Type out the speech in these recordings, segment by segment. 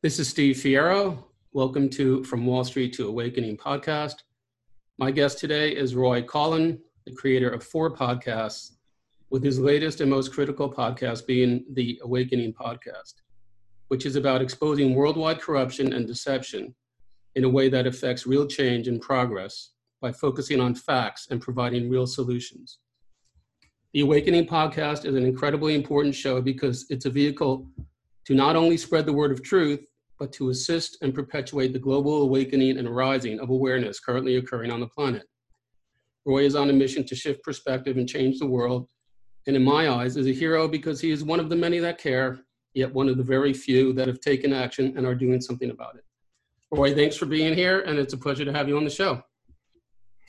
This is Steve Fierro. Welcome to From Wall Street to Awakening podcast. My guest today is Roy Collin, the creator of four podcasts, with his latest and most critical podcast being the Awakening podcast, which is about exposing worldwide corruption and deception in a way that affects real change and progress by focusing on facts and providing real solutions. The Awakening podcast is an incredibly important show because it's a vehicle to not only spread the word of truth, but to assist and perpetuate the global awakening and rising of awareness currently occurring on the planet. Roy is on a mission to shift perspective and change the world, and in my eyes, is a hero because he is one of the many that care, yet one of the very few that have taken action and are doing something about it. Roy, thanks for being here, and it's a pleasure to have you on the show.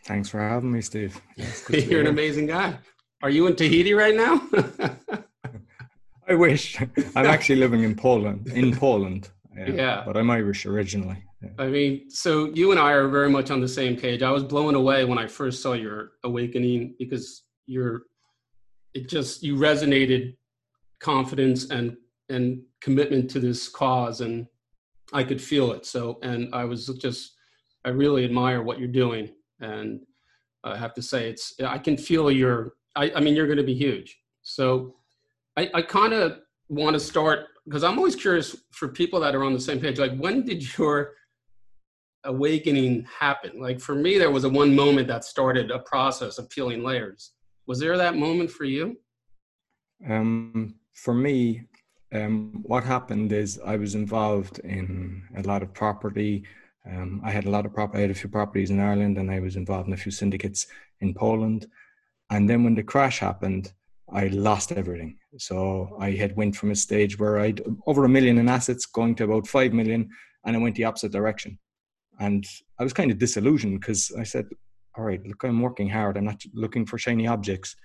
Thanks for having me, Steve. You're an amazing guy. Are you in Tahiti right now? I wish. I'm actually living in Poland. In Poland. Yeah. yeah. But I'm Irish originally. Yeah. I mean, so you and I are very much on the same page. I was blown away when I first saw your awakening because you're it just you resonated confidence and and commitment to this cause and I could feel it. So and I was just I really admire what you're doing and I have to say it's I can feel your I, I mean you're going to be huge. So I, I kind of want to start because I'm always curious for people that are on the same page. Like, when did your awakening happen? Like, for me, there was a one moment that started a process of peeling layers. Was there that moment for you? Um, for me, um, what happened is I was involved in a lot of property. Um, I had a lot of property. I had a few properties in Ireland, and I was involved in a few syndicates in Poland. And then when the crash happened, I lost everything. So I had went from a stage where I'd over a million in assets going to about five million, and I went the opposite direction. And I was kind of disillusioned because I said, "All right, look, I'm working hard. I'm not looking for shiny objects."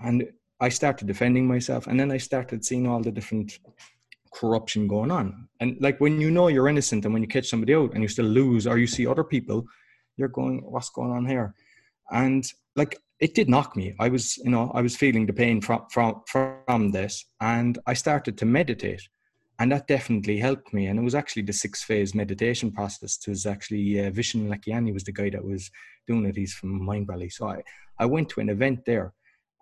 And I started defending myself, and then I started seeing all the different corruption going on. And like when you know you're innocent, and when you catch somebody out and you still lose, or you see other people, you're going, "What's going on here?" And like it did knock me. I was, you know, I was feeling the pain from from from this, and I started to meditate, and that definitely helped me. And it was actually the six phase meditation process. It was actually uh, Vishen Lakhiani was the guy that was doing it. He's from Mindvalley. So I I went to an event there,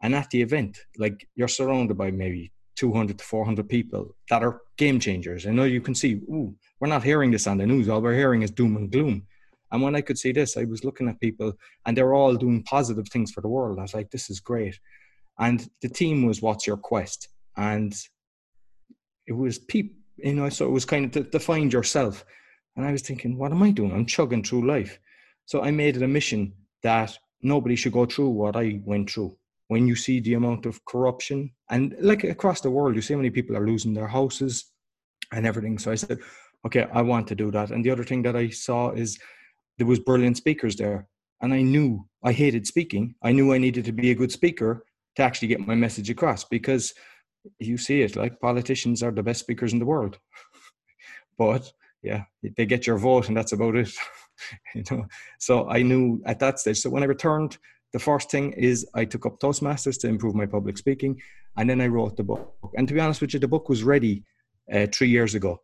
and at the event, like you're surrounded by maybe 200 to 400 people that are game changers. I know you can see, ooh, we're not hearing this on the news. All we're hearing is doom and gloom. And when I could see this, I was looking at people and they're all doing positive things for the world. I was like, this is great. And the team was What's Your Quest? And it was people, you know, so it was kind of to, to find yourself. And I was thinking, what am I doing? I'm chugging through life. So I made it a mission that nobody should go through what I went through. When you see the amount of corruption and like across the world, you see how many people are losing their houses and everything. So I said, okay, I want to do that. And the other thing that I saw is there was brilliant speakers there. And i knew i hated speaking. I knew i needed to be a good speaker to actually get my message across because you see it like politicians are the best speakers in the world. But yeah they get your vote and that's about it you know. So i knew at that stage so when i returned the first thing is i took up toastmasters to improve my public speaking and then i wrote the book. And to be honest with you the book was ready uh, three years ago.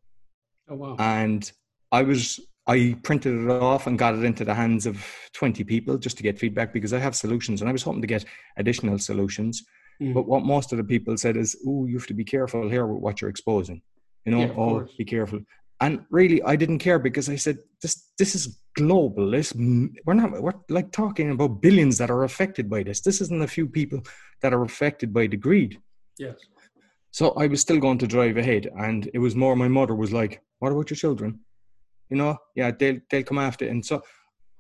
Oh wow. And i was I printed it off and got it into the hands of 20 people just to get feedback because I have solutions and I was hoping to get additional solutions. Mm. But what most of the people said is, oh, you have to be careful here with what you're exposing. You know, yeah, oh, course. be careful. And really, I didn't care because I said, this this is global. This we're not we're like talking about billions that are affected by this. This isn't a few people that are affected by the greed. Yes. So I was still going to drive ahead, and it was more. My mother was like, "What about your children?" You know, yeah, they'll they'll come after it. And so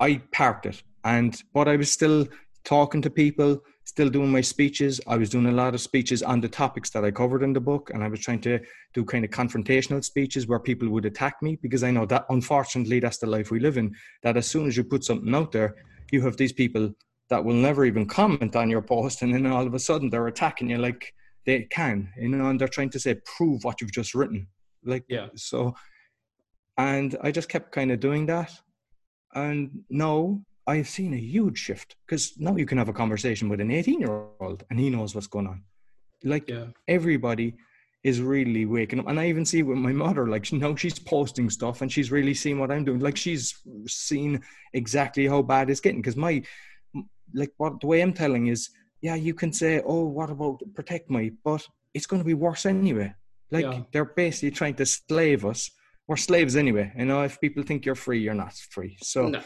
I parked it. And but I was still talking to people, still doing my speeches. I was doing a lot of speeches on the topics that I covered in the book, and I was trying to do kind of confrontational speeches where people would attack me because I know that unfortunately that's the life we live in. That as soon as you put something out there, you have these people that will never even comment on your post, and then all of a sudden they're attacking you like they can, you know, and they're trying to say prove what you've just written. Like yeah. So and I just kept kind of doing that. And now I've seen a huge shift because now you can have a conversation with an 18 year old and he knows what's going on. Like yeah. everybody is really waking up. And I even see with my mother, like know, she's posting stuff and she's really seeing what I'm doing. Like she's seen exactly how bad it's getting. Because my like what the way I'm telling is, yeah, you can say, Oh, what about protect my but it's gonna be worse anyway. Like yeah. they're basically trying to slave us. We're slaves anyway. You know, if people think you're free, you're not free. So no.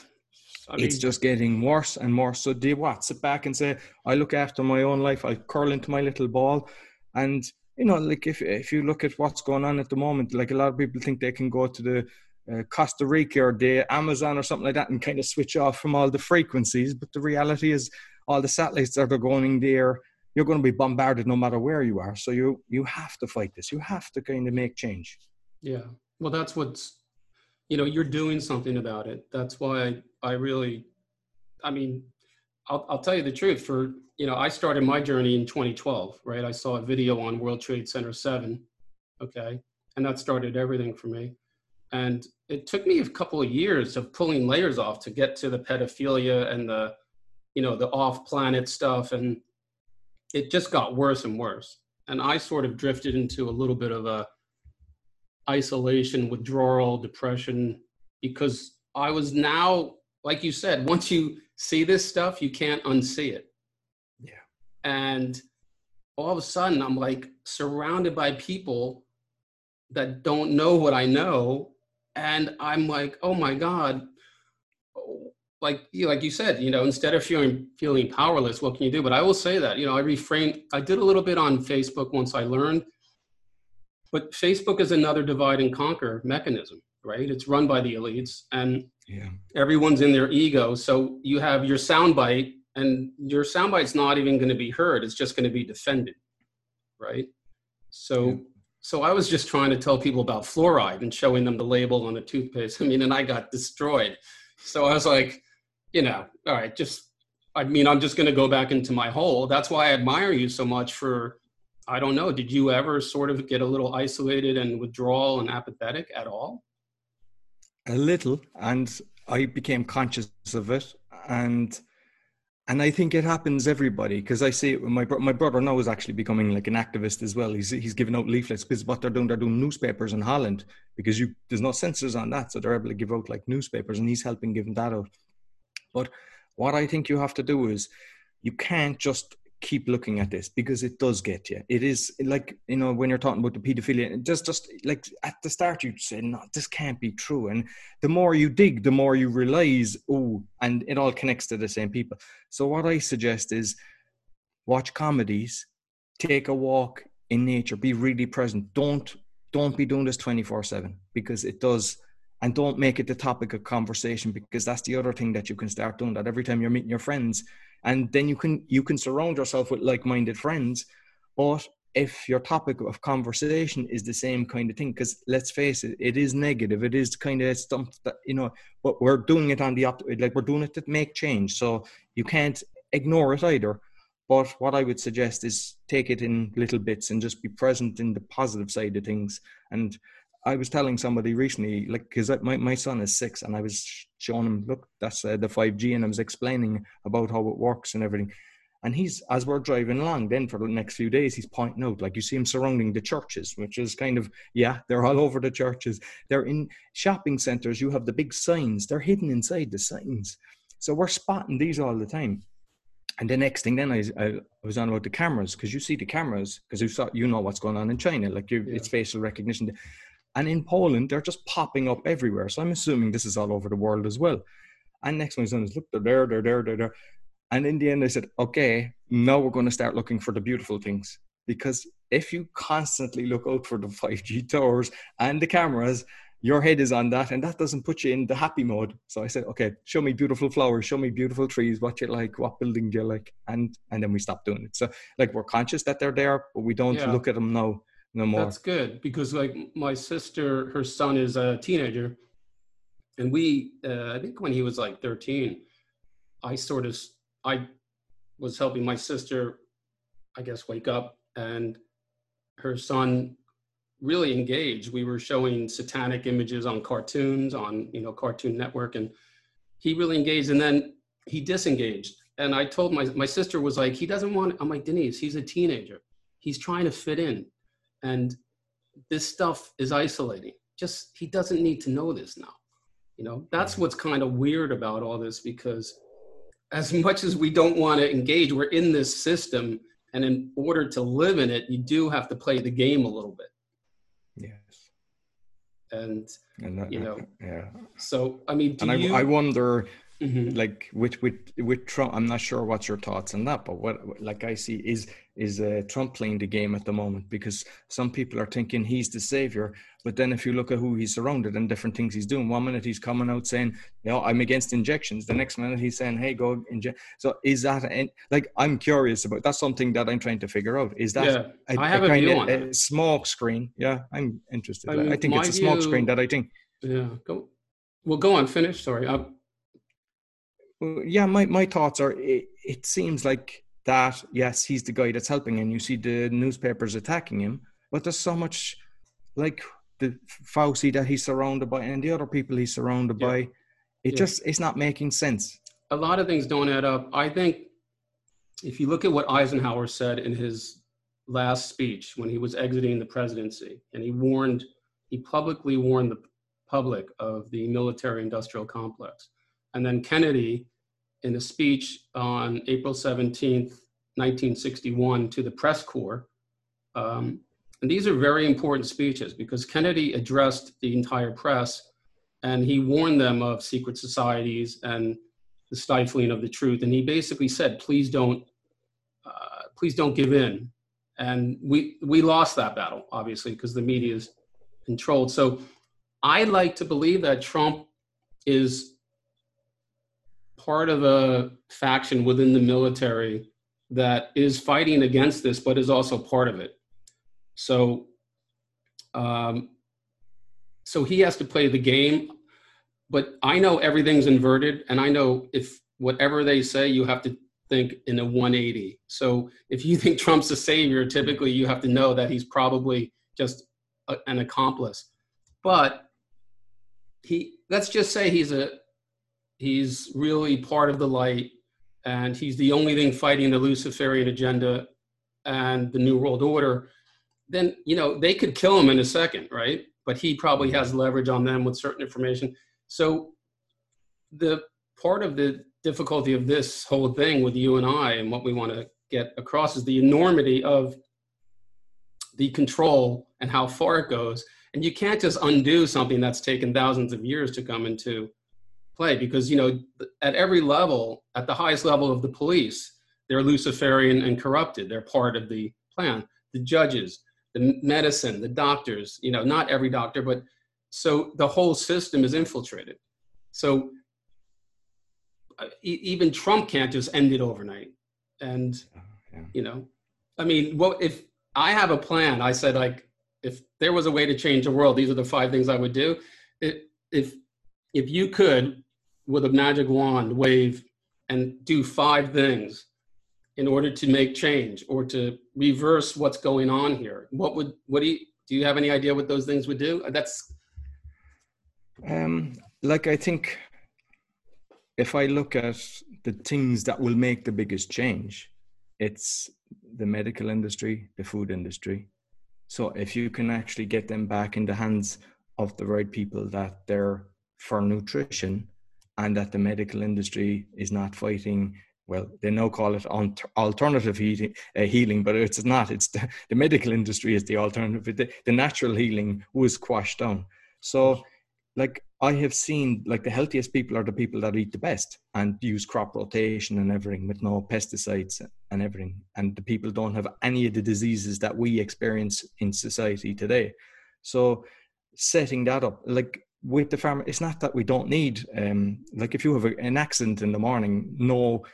I mean, it's just getting worse and worse. So do what? Sit back and say, I look after my own life. I curl into my little ball. And, you know, like if, if you look at what's going on at the moment, like a lot of people think they can go to the uh, Costa Rica or the Amazon or something like that and kind of switch off from all the frequencies. But the reality is, all the satellites that are going there, you're going to be bombarded no matter where you are. So you you have to fight this. You have to kind of make change. Yeah. Well, that's what's you know you're doing something about it. That's why i really i mean I'll, I'll tell you the truth. For you know i started my journey in 2012 right? I saw a video on world trade center 7 okay? And that started everything for me. And it took me a couple of years of pulling layers off to get to the pedophilia and the you know the off planet stuff and it just got worse and worse. And i sort of drifted into a little bit of a isolation, withdrawal, depression, because I was now, like you said, once you see this stuff, you can't unsee it. Yeah. And all of a sudden, I'm like surrounded by people that don't know what I know. And I'm like, oh my God. Like you, like you said, you know, instead of feeling feeling powerless, what can you do? But I will say that, you know, I reframed. I did a little bit on Facebook once I learned but Facebook is another divide and conquer mechanism, right? It's run by the elites and yeah. everyone's in their ego. So you have your soundbite, and your soundbite's not even going to be heard. It's just going to be defended, right? So, yeah. so I was just trying to tell people about fluoride and showing them the label on the toothpaste. I mean, and I got destroyed. So I was like, you know, all right, just I mean, I'm just going to go back into my hole. That's why I admire you so much for I don't know. Did you ever sort of get a little isolated and withdrawal and apathetic at all? A little, and I became conscious of it, and and I think it happens everybody because I see it my bro- my brother now is actually becoming like an activist as well. He's he's giving out leaflets because what they're doing they're doing newspapers in Holland because you there's no censors on that, so they're able to give out like newspapers, and he's helping giving that out. But what I think you have to do is you can't just keep looking at this because it does get you. It is like you know when you're talking about the pedophilia, just just like at the start you say, no, this can't be true. And the more you dig, the more you realize, oh, and it all connects to the same people. So what I suggest is watch comedies, take a walk in nature, be really present. Don't don't be doing this 24 7 because it does and don't make it the topic of conversation because that's the other thing that you can start doing that every time you're meeting your friends and then you can you can surround yourself with like-minded friends. But if your topic of conversation is the same kind of thing because let's face it it is negative it is kind of stuff that you know but we're doing it on the up like we're doing it to make change so you can't ignore it either. But what i would suggest is take it in little bits and just be present in the positive side of things. And I was telling somebody recently, like, because my, my son is six, and I was showing him, look, that's uh, the 5G, and I was explaining about how it works and everything. And he's, as we're driving along, then for the next few days, he's pointing out, like, you see him surrounding the churches, which is kind of, yeah, they're all over the churches. They're in shopping centers, you have the big signs, they're hidden inside the signs. So we're spotting these all the time. And the next thing, then I, I, was on about the cameras because you see the cameras because you saw you know what's going on in China, like yeah. it's facial recognition. And in Poland, they're just popping up everywhere. So I'm assuming this is all over the world as well. And next one is, look, they're there, they're there, they're there. And in the end, I said, okay, now we're going to start looking for the beautiful things. Because if you constantly look out for the 5G towers and the cameras, your head is on that and that doesn't put you in the happy mode. So I said, okay, show me beautiful flowers, show me beautiful trees, what you like, what building do you like? And and then we stop doing it. So like we're conscious that they're there, but we don't yeah. look at them now no more. That's good because like my sister, her son is a teenager, and we, uh, I think when he was like 13, I sort of, I was helping my sister, I guess, wake up, and her son really engaged. We were showing satanic images on cartoons on you know Cartoon Network, and he really engaged, and then he disengaged. And I told my my sister was like, he doesn't want. I'm like Denise, he's a teenager. He's trying to fit in and this stuff is isolating. Just he doesn't need to know this now. You know, that's mm-hmm. what's kind of weird about all this because as much as we don't want to engage, we're in this system. And in order to live in it, you do have to play the game a little bit. Yes. And, and that, you know, yeah. So, I mean, and you, I, I wonder, mm-hmm. like with, with, with Trump, I'm not sure what's your thoughts on that, but what, like I see is, is uh, Trump playing the game at the moment because some people are thinking he's the savior. But then if you look at who he's surrounded and different things he's doing, one minute he's coming out saying, you know, I'm against injections. The next minute he's saying, hey, go inject. So is that, an, like, I'm curious about, that's something that I'm trying to figure out. Is that yeah, a, I have a, a kind of a smoke screen? Yeah, I'm interested. I, mean, I think it's a smoke view, screen that I think. Yeah, go. Well, go on, finish. Sorry. i well, yeah, my, my thoughts are, it, it seems like that yes he's the guy that's helping and you see the newspapers attacking him but there's so much like the Fauci that he's surrounded by and the other people he's surrounded yeah. by it yeah. just it's not making sense a lot of things don't add up i think if you look at what eisenhower said in his last speech when he was exiting the presidency and he warned he publicly warned the public of the military industrial complex and then kennedy in a speech on April 17th, 1961, to the press corps. Um, and these are very important speeches because Kennedy addressed the entire press and he warned them of secret societies and the stifling of the truth. And he basically said, please don't, uh, please don't give in. And we, we lost that battle, obviously, because the media is controlled. So I like to believe that Trump is part of a faction within the military that is fighting against this, but is also part of it. So, um, so he has to play the game. But I know everything's inverted, and I know if whatever they say, you have to think in a 180. So if you think Trump's a savior, typically you have to know that he's probably just a, an accomplice. But he, let's just say he's a He's really part of the light, and he's the only thing fighting the Luciferian agenda and the New World Order. Then you know they could kill him in a second, right? But he probably has leverage on them with certain information. So the part of the difficulty of this whole thing with you and I and what we want to get across is the enormity of the control and how far it goes. And you can't just undo something that's taken thousands of years to come into play because you know at every level at the highest level of the police they're luciferian and corrupted. They're part of the plan. The judges the medicine the doctors you know not every doctor but so the whole system is infiltrated. So uh, even trump can't just end it overnight. And yeah. you know i mean what if i have a plan? I said like if there was a way to change the world these are the five things i would do. It, if if you could with a magic wand wave and do five things in order to make change or to reverse what's going on here. What would what do you do you have any idea what those things would do? That's um like i think if i look at the things that will make the biggest change it's the medical industry the food industry. So if you can actually get them back in the hands of the right people that they're for nutrition and that the medical industry is not fighting well they now call it alternative heating, uh, healing but it's not. It's the, the, medical industry is the alternative. The, the natural healing was quashed down. So like i have seen like the healthiest people are the people that eat the best and use crop rotation and everything with no pesticides and everything and the people don't have any of the diseases that we experience in society today. So setting that up like with the farmer, it's not that we don't need, um, like if you have a, an accident in the morning, no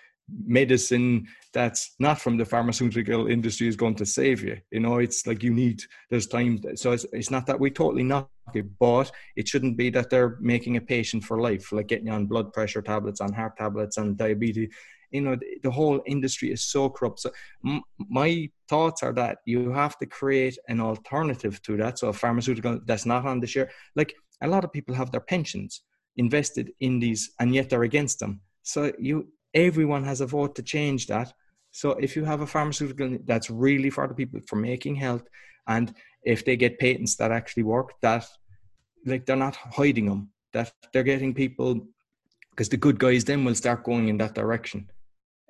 medicine that's not from the pharmaceutical industry is going to save you. You know, it's like you need, there's time. So it's, it's not that we totally knock it, but it shouldn't be that they're making a patient for life, like getting on blood pressure tablets, on heart tablets, on diabetes. You know, the, the whole industry is so corrupt. So m- my thoughts are that you have to create an alternative to that. So a pharmaceutical that's not on the share, like a lot of people have their pensions invested in these and yet they're against them so you everyone has a vote to change that so if you have a pharmaceutical that's really for the people for making health and if they get patents that actually work, that like they're not hiding them, that they're getting people because the good guys then will start going in that direction.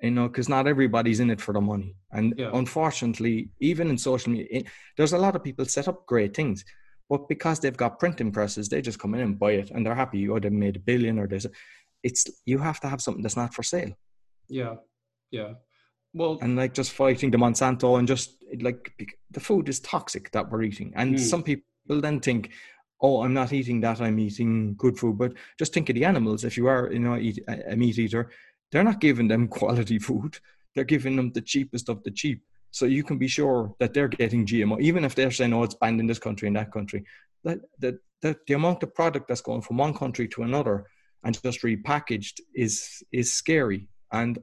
You know, because not everybody's in it for the money. And yeah. unfortunately, even in social media, there's a lot of people set up great things, but because they've got printing presses, they just come in and buy it and they're happy. Oh, they made a billion or this. It's you have to have something that's not for sale. Yeah, yeah. Well, and like just fighting the Monsanto and just like the food is toxic that we're eating, and mm. some people then think, oh, I'm not eating that, I'm eating good food. But just think of the animals. If you are, you know, eat, a meat eater, they're not giving them quality food. They're giving them the cheapest of the cheap. So you can be sure that they're getting GMO, even if they're saying, oh, it's banned in this country and that country. That, that, that the amount of product that's going from one country to another and just repackaged is is scary. And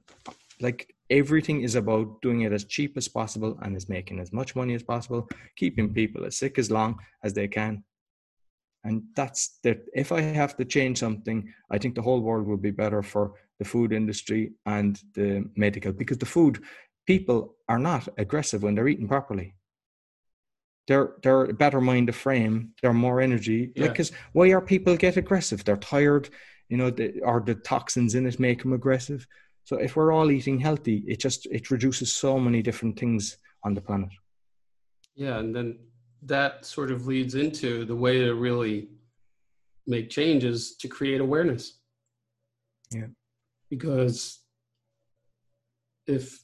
like everything is about doing it as cheap as possible and is making as much money as possible, keeping people as sick as long as they can. And that's that. If I have to change something, I think the whole world will be better for the food industry and the medical because the food people are not aggressive when they're eating properly. They're they're a better mind of frame. They're more energy. Yeah. Because why are people get aggressive? They're tired. You know, the, or the toxins in it make them aggressive so if we're all eating healthy, it just it reduces so many different things on the planet. Yeah, and then that sort of leads into the way to really make changes to create awareness. Yeah. Because if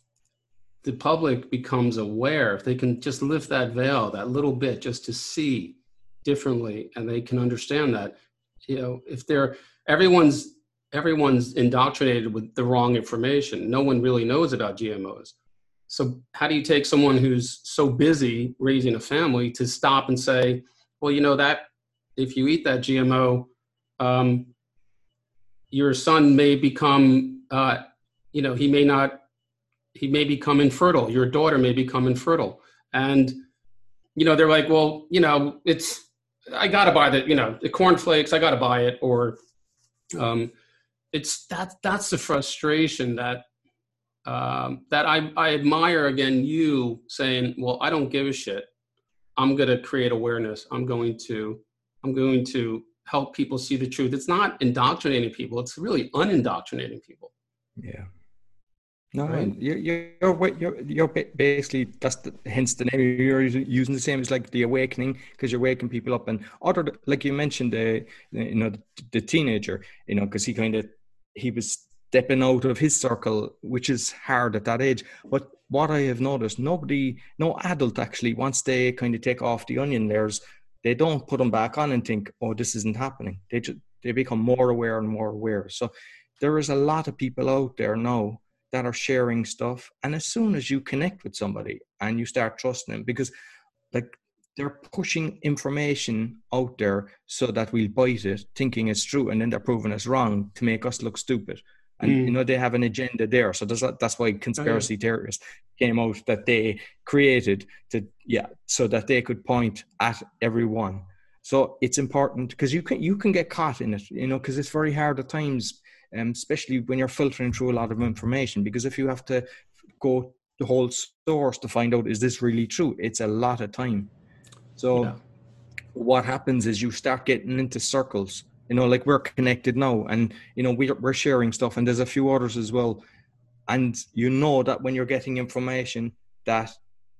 the public becomes aware, if they can just lift that veil that little bit just to see differently and they can understand that, you know, if they're everyone's everyone's indoctrinated with the wrong information. No one really knows about GMOs. So, how do you take someone who's so busy raising a family to stop and say, well, you know, that if you eat that GMO, um, your son may become, uh, you know, he may not, he may become infertile. Your daughter may become infertile. And, you know, they're like, well, you know, it's, I got to buy the, you know, the cornflakes, I got to buy it. Or, um, it's that that's the frustration that um, that I, I admire again you saying well i don't give a shit i'm going to create awareness i'm going to i'm going to help people see the truth it's not indoctrinating people it's really unindoctrinating people yeah no, right? you're, you're, you're, you're basically, that's the, hence the name you're using the same as like the awakening because you're waking people up. And other, like you mentioned, the, you know, the, the teenager, you know, because he kind of he was stepping out of his circle, which is hard at that age. But what I have noticed, nobody, no adult actually, once they kind of take off the onion layers, they don't put them back on and think, oh, this isn't happening. They just, they become more aware and more aware. So there is a lot of people out there now that are sharing stuff. And as soon as you connect with somebody and you start trusting them, because like they're pushing information out there so that we'll bite it, thinking it's true, and then they're proving it's wrong to make us look stupid. And mm. you know they have an agenda there, so that's why conspiracy oh, yeah. theorists came out that they created to yeah, so that they could point at everyone. So it's important because you can you can get caught in it, you know, because it's very hard at times, um, especially when you're filtering through a lot of information. Because if you have to go the whole source to find out is this really true, it's a lot of time. So yeah. what happens is you start getting into circles. You know, like we're connected now, and you know we're we're sharing stuff, and there's a few others as well. And you know that when you're getting information, that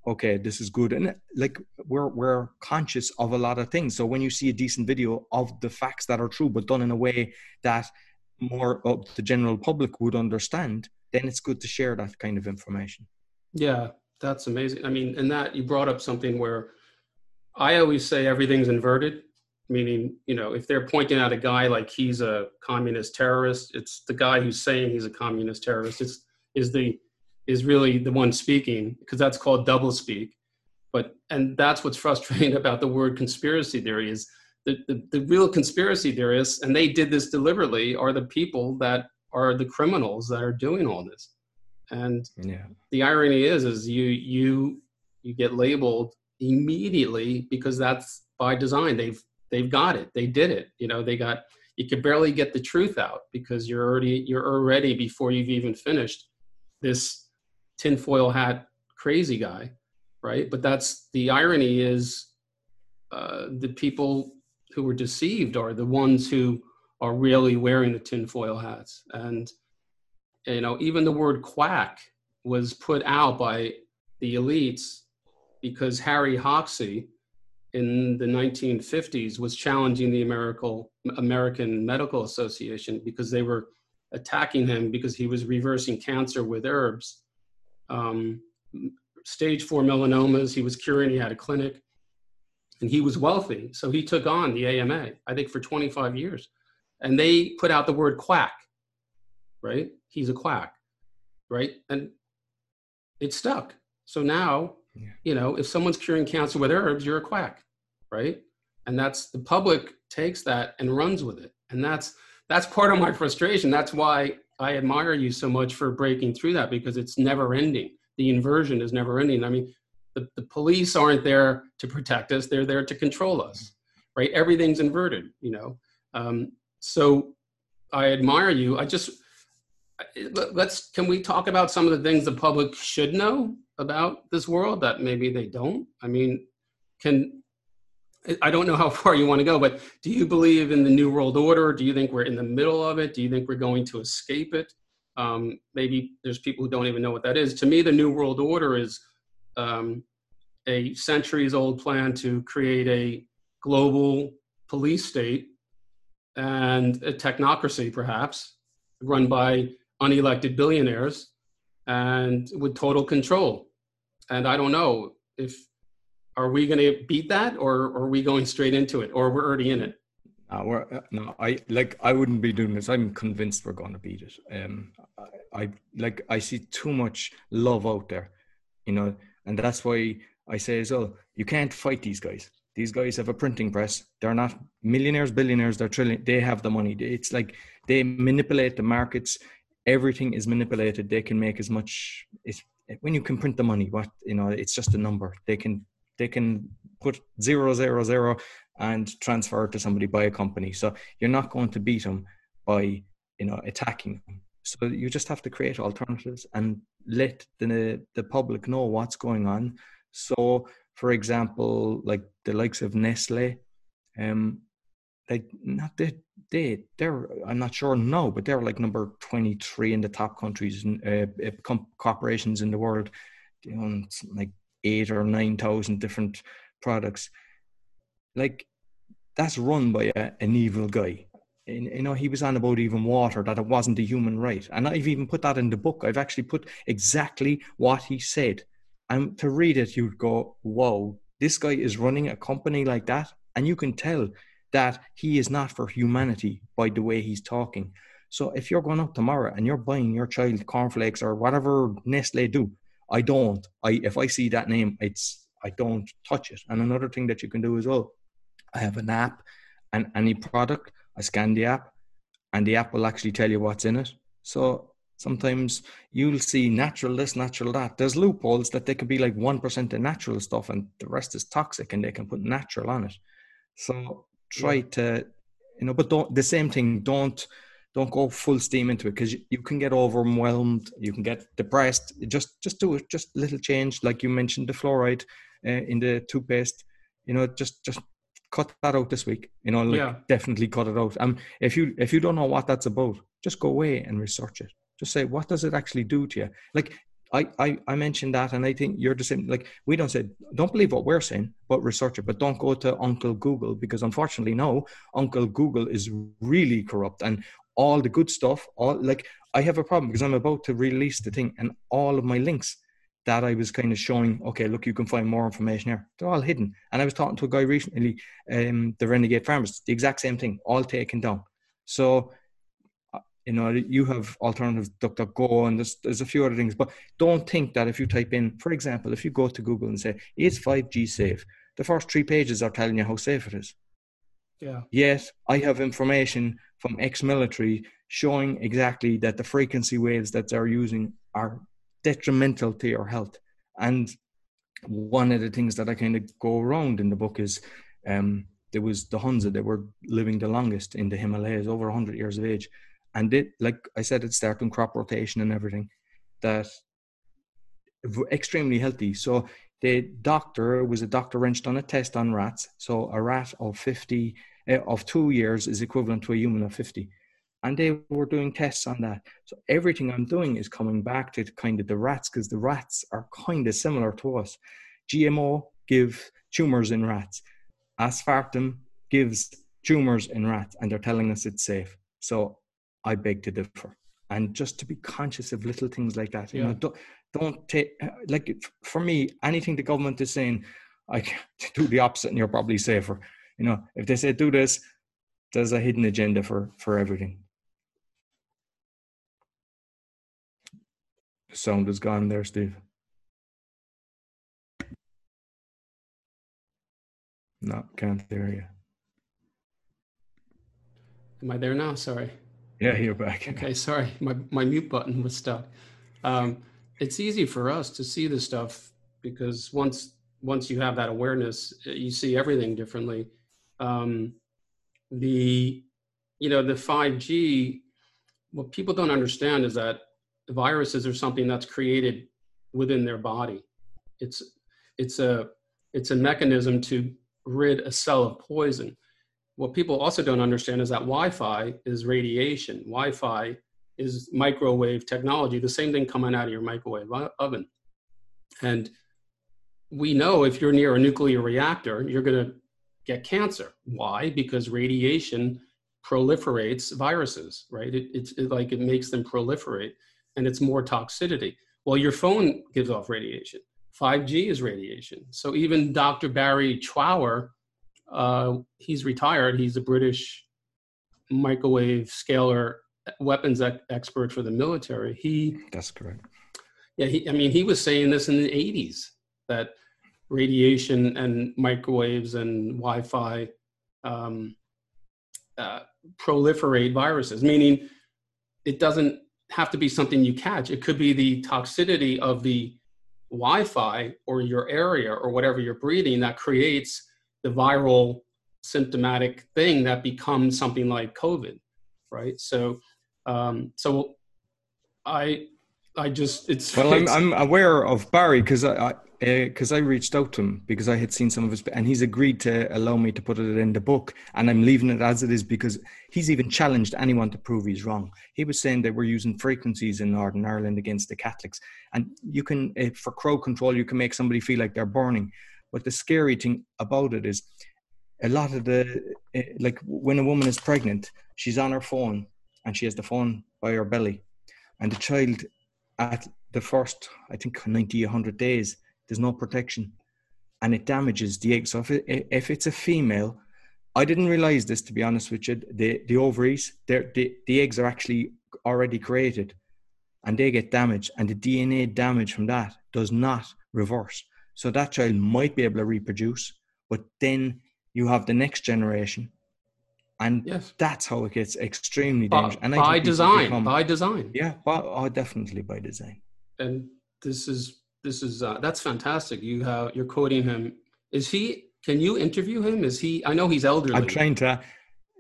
okay, this is good, and like we're we're conscious of a lot of things. So when you see a decent video of the facts that are true, but done in a way that more of the general public would understand, then it's good to share that kind of information. Yeah, that's amazing. I mean, and that you brought up something where I always say everything's inverted, meaning, you know, if they're pointing out a guy like he's a communist terrorist, it's the guy who's saying he's a communist terrorist. It's is the is really the one speaking because that's called double speak. But and that's what's frustrating about the word conspiracy theory is the, the, the real conspiracy theorists, and they did this deliberately, are the people that are the criminals that are doing all this. And yeah. the irony is, is you you you get labeled immediately because that's by design. They've they've got it. They did it. You know, they got you could barely get the truth out because you're already you're already before you've even finished this tinfoil hat crazy guy, right? But that's the irony is uh, the people who were deceived are the ones who are really wearing the tinfoil hats. And, you know, even the word quack was put out by the elites because Harry Hoxsey in the 1950s was challenging the American, American Medical Association because they were attacking him because he was reversing cancer with herbs. Um, stage four melanomas, he was curing, he had a clinic, and he was wealthy. So he took on the AMA, I think, for 25 years. And they put out the word quack, right? He's a quack, right? And it stuck. So now, yeah. you know, if someone's curing cancer with herbs, you're a quack, right? And that's the public takes that and runs with it. And that's that's part of my frustration. That's why I admire you so much for breaking through that because it's never ending. The inversion is never ending. I mean, the, the police aren't there to protect us; they're there to control us, right? Everything's inverted, you know. Um, so I admire you. I just let's can we talk about some of the things the public should know about this world that maybe they don't? I mean, can I don't know how far you want to go, but do you believe in the New World Order? Do you think we're in the middle of it? Do you think we're going to escape it? Um, maybe there's people who don't even know what that is. To me, the New World Order is um, a centuries old plan to create a global police state and a technocracy, perhaps, run by unelected billionaires and with total control. And I don't know if are we going to beat that or, are we going straight into it or we're already in it no, we're, no, I like. I wouldn't be doing this. I'm convinced we're going to beat it. Um, I, I like. I see too much love out there, you know, and that's why I say as well. You can't fight these guys. These guys have a printing press. They're not millionaires, billionaires. They're trillion. They have the money. It's like they manipulate the markets. Everything is manipulated. They can make as much. It's when you can print the money. What you know, it's just a number. They can they can put zero zero zero and transfer it to somebody by a company. So you're not going to beat them by you know attacking them. So you just have to create alternatives and let the the public know what's going on. So for example, like the likes of Nestle, um, they not they they they're I'm not sure no, but they're like number twenty three in the top countries and uh, uh corporations in the world. You know, like eight or nine thousand different products. Like that's run by a, an evil guy. You know, he was on about even water that it wasn't a human right, and I've even put that in the book. I've actually put exactly what he said, and to read it, you'd go, "Whoa, this guy is running a company like that," and you can tell that he is not for humanity by the way he's talking. So if you're going out tomorrow and you're buying your child cornflakes or whatever Nestle do, I don't. I if I see that name, it's I don't touch it. And another thing that you can do as well, I have an app, and any product, I scan the app, and the app will actually tell you what's in it. So sometimes you'll see natural this, natural that. There's loopholes that they could be like one percent of natural stuff, and the rest is toxic, and they can put natural on it. So try yeah. to, you know, but don't the same thing. Don't don't go full steam into it because you, you, can get overwhelmed you can get depressed just just do it just a little change like you mentioned the fluoride uh, in the toothpaste you know just just cut that out this week you know like yeah. definitely cut it out um if you if you don't know what that's about just go away and research it just say what does it actually do to you like I, I, I mentioned that, and I think you're the same. Like we don't say, don't believe what we're saying, but research it. But don't go to Uncle Google because unfortunately, no, Uncle Google is really corrupt, and all the good stuff. All like I have a problem because I'm about to release the thing, and all of my links that I was kind of showing, okay, look, you can find more information here. They're all hidden. And I was talking to a guy recently, um, the Renegade Farmers, the exact same thing, all taken down. So, uh, you know, you have alternatives, DuckDuckGo, and there's, there's a few other things. But don't think that if you type in, for example, if you go to Google and say, is 5G safe? The first three pages are telling you how safe it is. Yeah. Yet I have information from ex-military showing exactly that the frequency waves that they're using are detrimental to your health. And one of the things that I kind of go around in the book is um, there was the Hunza that were living the longest in the Himalayas, over 100 years of age. And it, like I said, it started crop rotation and everything, that extremely healthy. So the doctor was a Dr. Wrench done a test on rats. So a rat of 50, uh, of two years is equivalent to a human of 50. And they were doing tests on that. So everything I'm doing is coming back to kind of the rats because the rats are kind of similar to us. GMO give tumors in rats. Aspartame gives tumors in rats, and they're telling us it's safe. So I beg to differ. And just to be conscious of little things like that, you know, don't, don't take like for me anything the government is saying i do the opposite and you're probably safer you know if they say do this there's a hidden agenda for for everything sound is gone there steve. No can't hear you. Am i there now? Sorry. Yeah you're back. Okay sorry. My my mute button was stuck. Um, it's easy for us to see this stuff because once once you have that awareness, you see everything differently. Um, the you know the 5G, what people don't understand is that viruses are something that's created within their body. It's it's a it's a mechanism to rid a cell of poison. What people also don't understand is that Wi-Fi is radiation. Wi-Fi is microwave technology, the same thing coming out of your microwave oven. And we know if you're near a nuclear reactor, you're going to get cancer. Why? Because radiation proliferates viruses, right? It, it's it, like it makes them proliferate and it's more toxicity. Well, your phone gives off radiation. 5G is radiation. So even Dr. Barry Trower, uh, he's retired. He's a British microwave scalar weapons expert for the military. He that's correct. Yeah, he, I mean, he was saying this in the '80s that radiation and microwaves and Wi-Fi um, uh, proliferate viruses, meaning it doesn't have to be something you catch. It could be the toxicity of the Wi-Fi or your area or whatever you're breathing that creates the viral symptomatic thing that becomes something like COVID, right? So um, so I I just it's well it's, I'm I'm aware of Barry because I because uh, I reached out to him because I had seen some of his and he's agreed to allow me to put it in the book and I'm leaving it as it is because he's even challenged anyone to prove he's wrong. He was saying that we're using frequencies in Northern Ireland against the Catholics and you can uh, for crowd control you can make somebody feel like they're burning. But the scary thing about it is a lot of the uh, like when a woman is pregnant, she's on her phone and she has the phone by her belly. And the child, at the first, I think, 90, 100 days, there's no protection. And it damages the egg. So if, it, if it's a female, I didn't realize this, to be honest with you. The, the ovaries, the, the eggs are actually already created and they get damaged. And the DNA damage from that does not reverse. So that child might be able to reproduce, but then you have the next generation and yes. that's how it gets extremely dangerous. and by design, become, by design. Yeah, by, oh, definitely by design. And this is this is uh, that's fantastic. You have you're quoting him. Is he? Can you interview him? Is he? I know he's elderly. I'm trying to.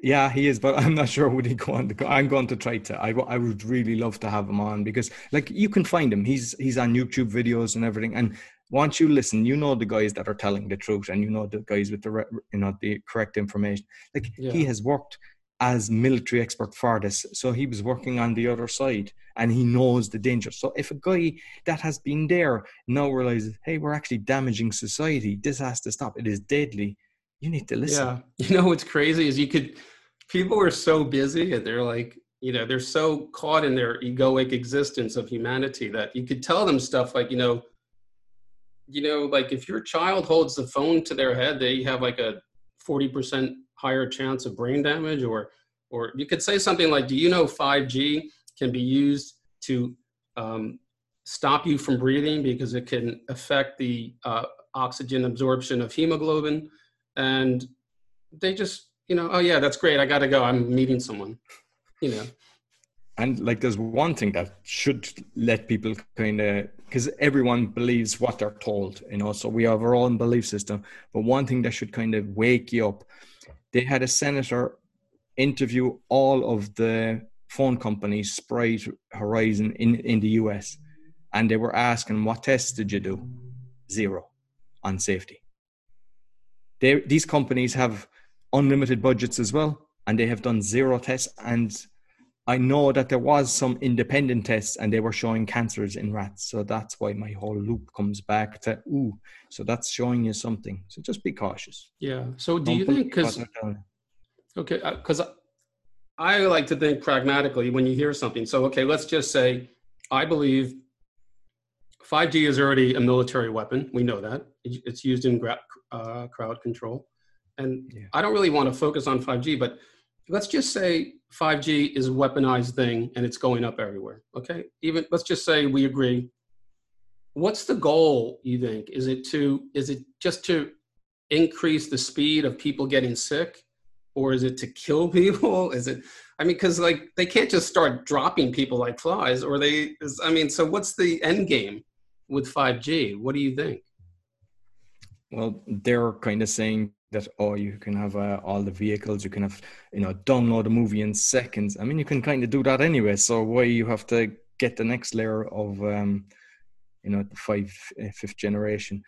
Yeah, he is, but I'm not sure would he go on. To, I'm going to try to. I, I would really love to have him on because, like, you can find him. He's he's on YouTube videos and everything. And once you listen, you know the guys that are telling the truth, and you know the guys with the you know the correct information. Like yeah. he has worked as military expert for this, so he was working on the other side, and he knows the danger. So if a guy that has been there now realizes, hey, we're actually damaging society, this has to stop. It is deadly. You need to listen. Yeah, you know what's crazy is you could. People are so busy, and they're like, you know, they're so caught in their egoic existence of humanity that you could tell them stuff like, you know you know, like if your child holds the phone to their head, they have like a 40% higher chance of brain damage or or you could say something like, do you know 5G can be used to um, stop you from breathing because it can affect the uh, oxygen absorption of hemoglobin. And they just, you know, oh yeah, that's great. I got to go. I'm meeting someone, you know and like there's one thing that should let people kind of because everyone believes what they're told you know so we have our own belief system but one thing that should kind of wake you up they had a senator interview all of the phone companies Sprint Verizon in in the us and they were asking what tests did you do zero on safety. They, these companies have unlimited budgets as well, and they have done zero tests. And I know that there was some independent tests, and they were showing cancers in rats. So that's why my whole loop comes back to ooh. So that's showing you something. So just be cautious. Yeah. So do Don't you think because okay, because uh, I like to think pragmatically when you hear something. So okay, let's just say I believe 5G is already a military weapon. We know that it's used in uh, crowd control. And yeah. I don't really want to focus on 5G, but let's just say 5G is a weaponized thing and it's going up everywhere. Okay. Even let's just say we agree. What's the goal, you think? Is it to is it just to increase the speed of people getting sick? Or is it to kill people? Is it I mean, because like they can't just start dropping people like flies, or they. I mean, so what's the end game with 5G? What do you think? Well, they're kind of saying that oh, you can have uh, all the vehicles, you can have you know download a movie in seconds. I mean, you can kind of do that anyway. So why you have to get the next layer of um, you know the five uh, fifth generation?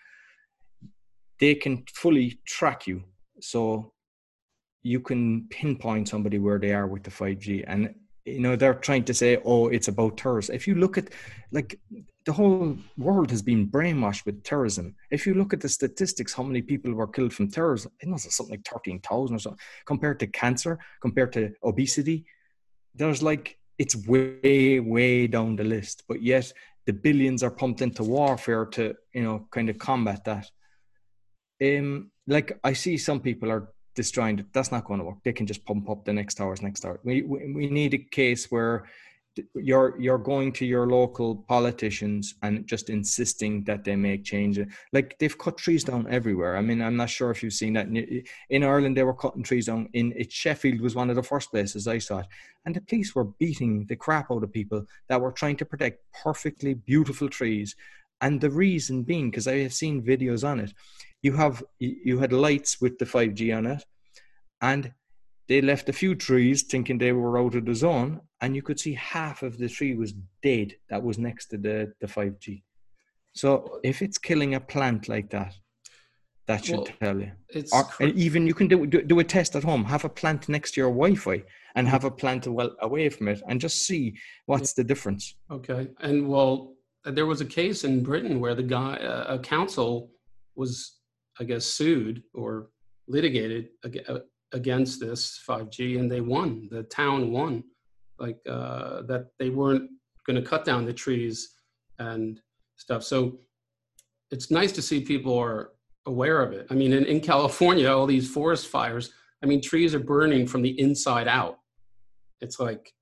They can fully track you. So you can pinpoint somebody where they are with the 5G. And, you know, they're trying to say, oh, it's about terrorists. If you look at, like, the whole world has been brainwashed with terrorism. If you look at the statistics, how many people were killed from terrorism, it was something like 13,000 or something, compared to cancer, compared to obesity. There's like, it's way, way down the list. But yet, the billions are pumped into warfare to, you know, kind of combat that. Um, like I see some people are disjointed. That's not going to work. They can just pump up the next towers, next hour. We, we, we need a case where you're you're going to your local politicians and just insisting that they make changes. Like they've cut trees down everywhere. I mean, I'm not sure if you've seen that in Ireland. They were cutting trees down. In it, Sheffield was one of the first places I saw it, and the police were beating the crap out of people that were trying to protect perfectly beautiful trees. And the reason being, because I have seen videos on it, you have you had lights with the 5G on it, and they left a few trees thinking they were out of the zone, and you could see half of the tree was dead that was next to the, the 5G. So if it's killing a plant like that, that should well, tell you. It's or, cr- and even you can do, do, do a test at home. Have a plant next to your Wi-Fi and have a plant well away from it, and just see what's the difference. Okay, and well, there was a case in Britain where the guy, uh, a council, was I guess, sued or litigated uh, against this 5G, and they won. The town won, like uh, that they weren't going to cut down the trees and stuff. So it's nice to see people are aware of it. I mean, in, in California, all these forest fires. I mean, trees are burning from the inside out. It's like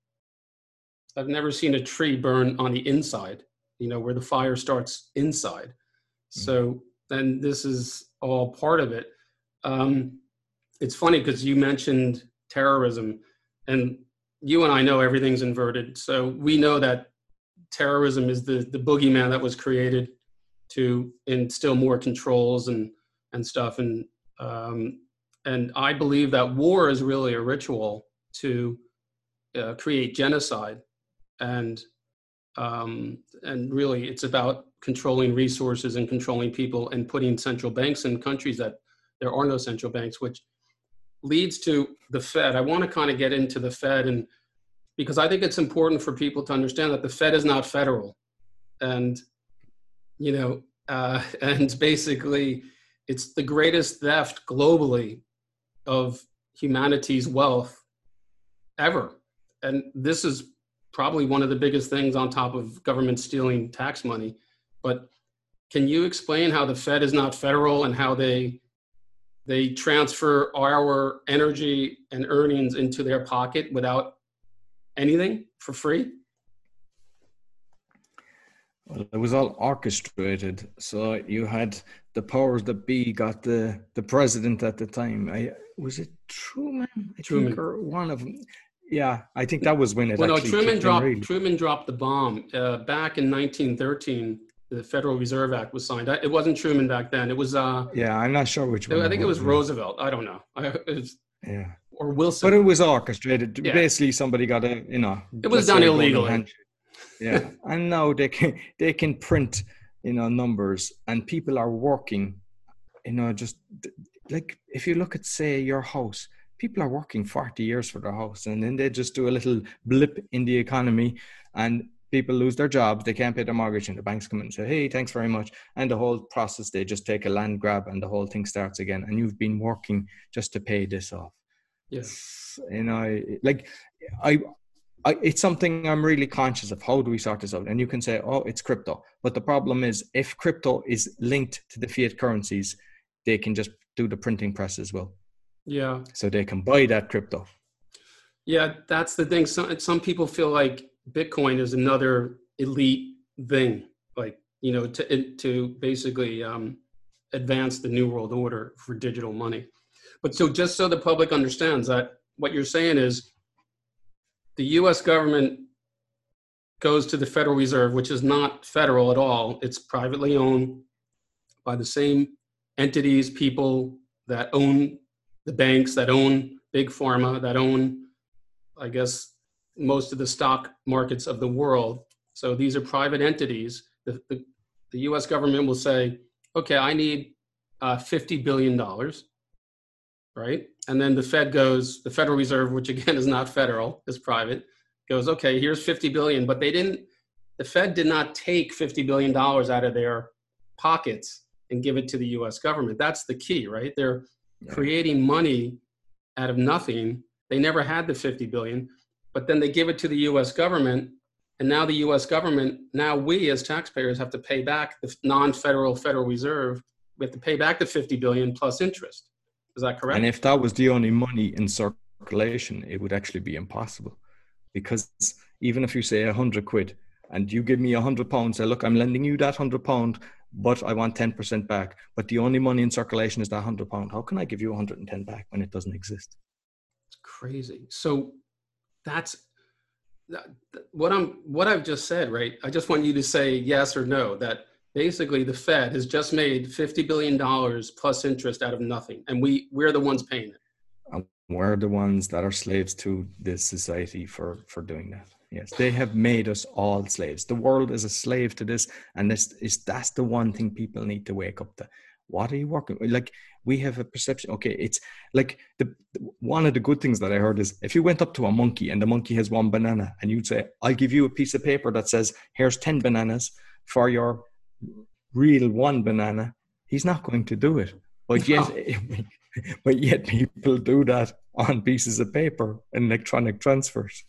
I've never seen a tree burn on the inside. You know, where the fire starts inside. Mm-hmm. So then this is all part of it. Um, it's funny because you mentioned terrorism, and you and I know everything's inverted. So we know that terrorism is the the boogeyman that was created to instill more controls and and stuff. And um, and I believe that war is really a ritual to uh, create genocide, and um, and really it's about controlling resources and controlling people and putting central banks in countries that there are no central banks, which leads to the Fed. I want to kind of get into the Fed and because I think it's important for people to understand that the Fed is not federal, and you know, uh, and basically, it's the greatest theft globally of humanity's wealth ever, and this is probably one of the biggest things on top of government stealing tax money but can you explain how the Fed is not federal and how they they transfer our energy and earnings into their pocket without anything for free? Well, it was all orchestrated. So you had the powers that be got the the president at the time. I was it Truman? I Truman. think, or one of them. Yeah, I think that was when it. Well, no, Truman dropped. Really. Truman dropped the bomb uh, back in 1913 the Federal Reserve Act was signed. It wasn't Truman back then. It was. Uh, yeah, I'm not sure which one. I think it was Roosevelt. I don't know. Was, yeah. Or Wilson. But it was orchestrated. Yeah. Basically, somebody got a you know. It was done illegally. Yeah, and now they can they can print you know numbers, and people are working you know, just like if you look at, say, your house, people are working 40 years for their house and then they just do a little blip in the economy and people lose their jobs, they can't pay their mortgage, and the banks come in and say, Hey, thanks very much. And the whole process, they just take a land grab and the whole thing starts again. And you've been working just to pay this off. Yes. You know, like I, I, it's something I'm really conscious of. How do we sort this out? And you can say, oh, it's crypto. But the problem is, if crypto is linked to the fiat currencies, they can just do the printing press as well. Yeah. So they can buy that crypto. Yeah, that's the thing. Some some people feel like Bitcoin is another elite thing, like you know, to to basically um, advance the new world order for digital money. But so just so the public understands that what you're saying is the US government goes to the Federal Reserve, which is not federal at all. It's privately owned by the same entities, people that own the banks, that own big pharma, that own, I guess, most of the stock markets of the world. So these are private entities. The, the, the US government will say, okay, I need uh, $50 billion, right? and then the Fed goes, the Federal Reserve, which again is not federal, is private, goes, okay, here's 50 billion, but they didn't, the Fed did not take 50 billion dollars out of their pockets and give it to the US government. That's the key, right? They're yeah. creating money out of nothing. They never had the 50 billion, but then they give it to the US government. And now the US government, now we as taxpayers have to pay back the non-federal Federal Reserve. We have to pay back the 50 billion plus interest. Is that correct? And if that was the only money in circulation, it would actually be impossible. Because even if you say a hundred quid and you give me a hundred pounds, say, look, I'm lending you that hundred pound, but I want 10% back. But the only money in circulation is that hundred pound. How can I give you 110 back when it doesn't exist? It's crazy. So that's what I'm what I've just said, right? I just want you to say yes or no that basically the Fed has just made $50 billion plus interest out of nothing. And we, we're the ones paying it. And we're the ones that are slaves to this society for, for doing that. Yes, they have made us all slaves. The world is a slave to this, and this is that's the one thing people need to wake up to. What are you working like? We have a perception. Okay, it's like the one of the good things that I heard is if you went up to a monkey and the monkey has one banana, and you'd say, "I'll give you a piece of paper that says here's ten bananas for your real one banana, he's not going to do it. But yet, but yet people do that on pieces of paper and electronic transfers.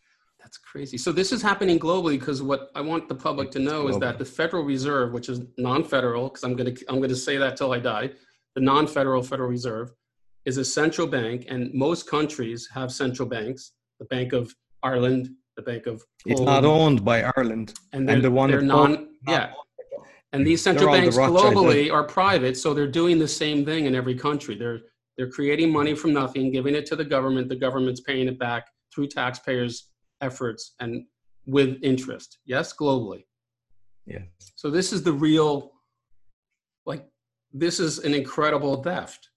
That's crazy. So this is happening globally because what I want the public to know is that the Federal Reserve, which is non-federal, because I'm going to I'm going to say that till I die, the non-federal Federal Reserve is a central bank, and most countries have central banks. The Bank of Ireland, the Bank of Poland, it's not owned by Ireland, and, and the one they're non yeah and these central banks the globally are private, so they're doing the same thing in every country. They're they're creating money from nothing, giving it to the government. The government's paying it back through taxpayers' efforts and with interest. Yes, globally. Yeah. So this is the real, like, this is an incredible theft.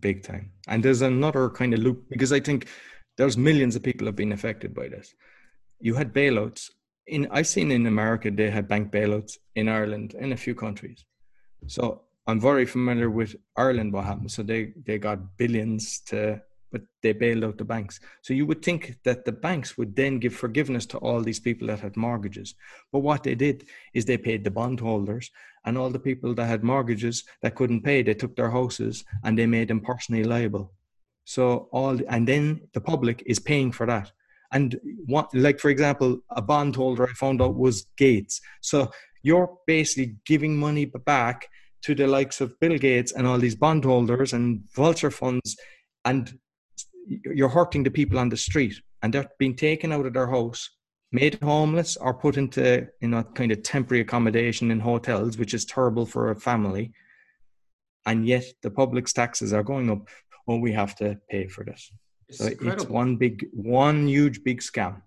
Big time. And there's another kind of loop because I think there's millions of people have been affected by this. You had bailouts in I've seen in America they had bank bailouts in Ireland in a few countries. So I'm very familiar with Ireland what happened. So they they got billions to but they bailed out the banks. So you would think that the banks would then give forgiveness to all these people that had mortgages. But what they did is they paid the bondholders and all the people that had mortgages that couldn't pay, they took their houses and they made them personally liable. So all and then the public is paying for that. And what, like, for example, a bondholder I found out was Gates. So you're basically giving money back to the likes of Bill Gates and all these bondholders and vulture funds, and you're hurting the people on the street, and they're being taken out of their house, made homeless, or put into you know kind of temporary accommodation in hotels, which is terrible for a family. And yet the public's taxes are going up. Well, we have to pay for this. It's so incredible. it's one big, one huge big scam,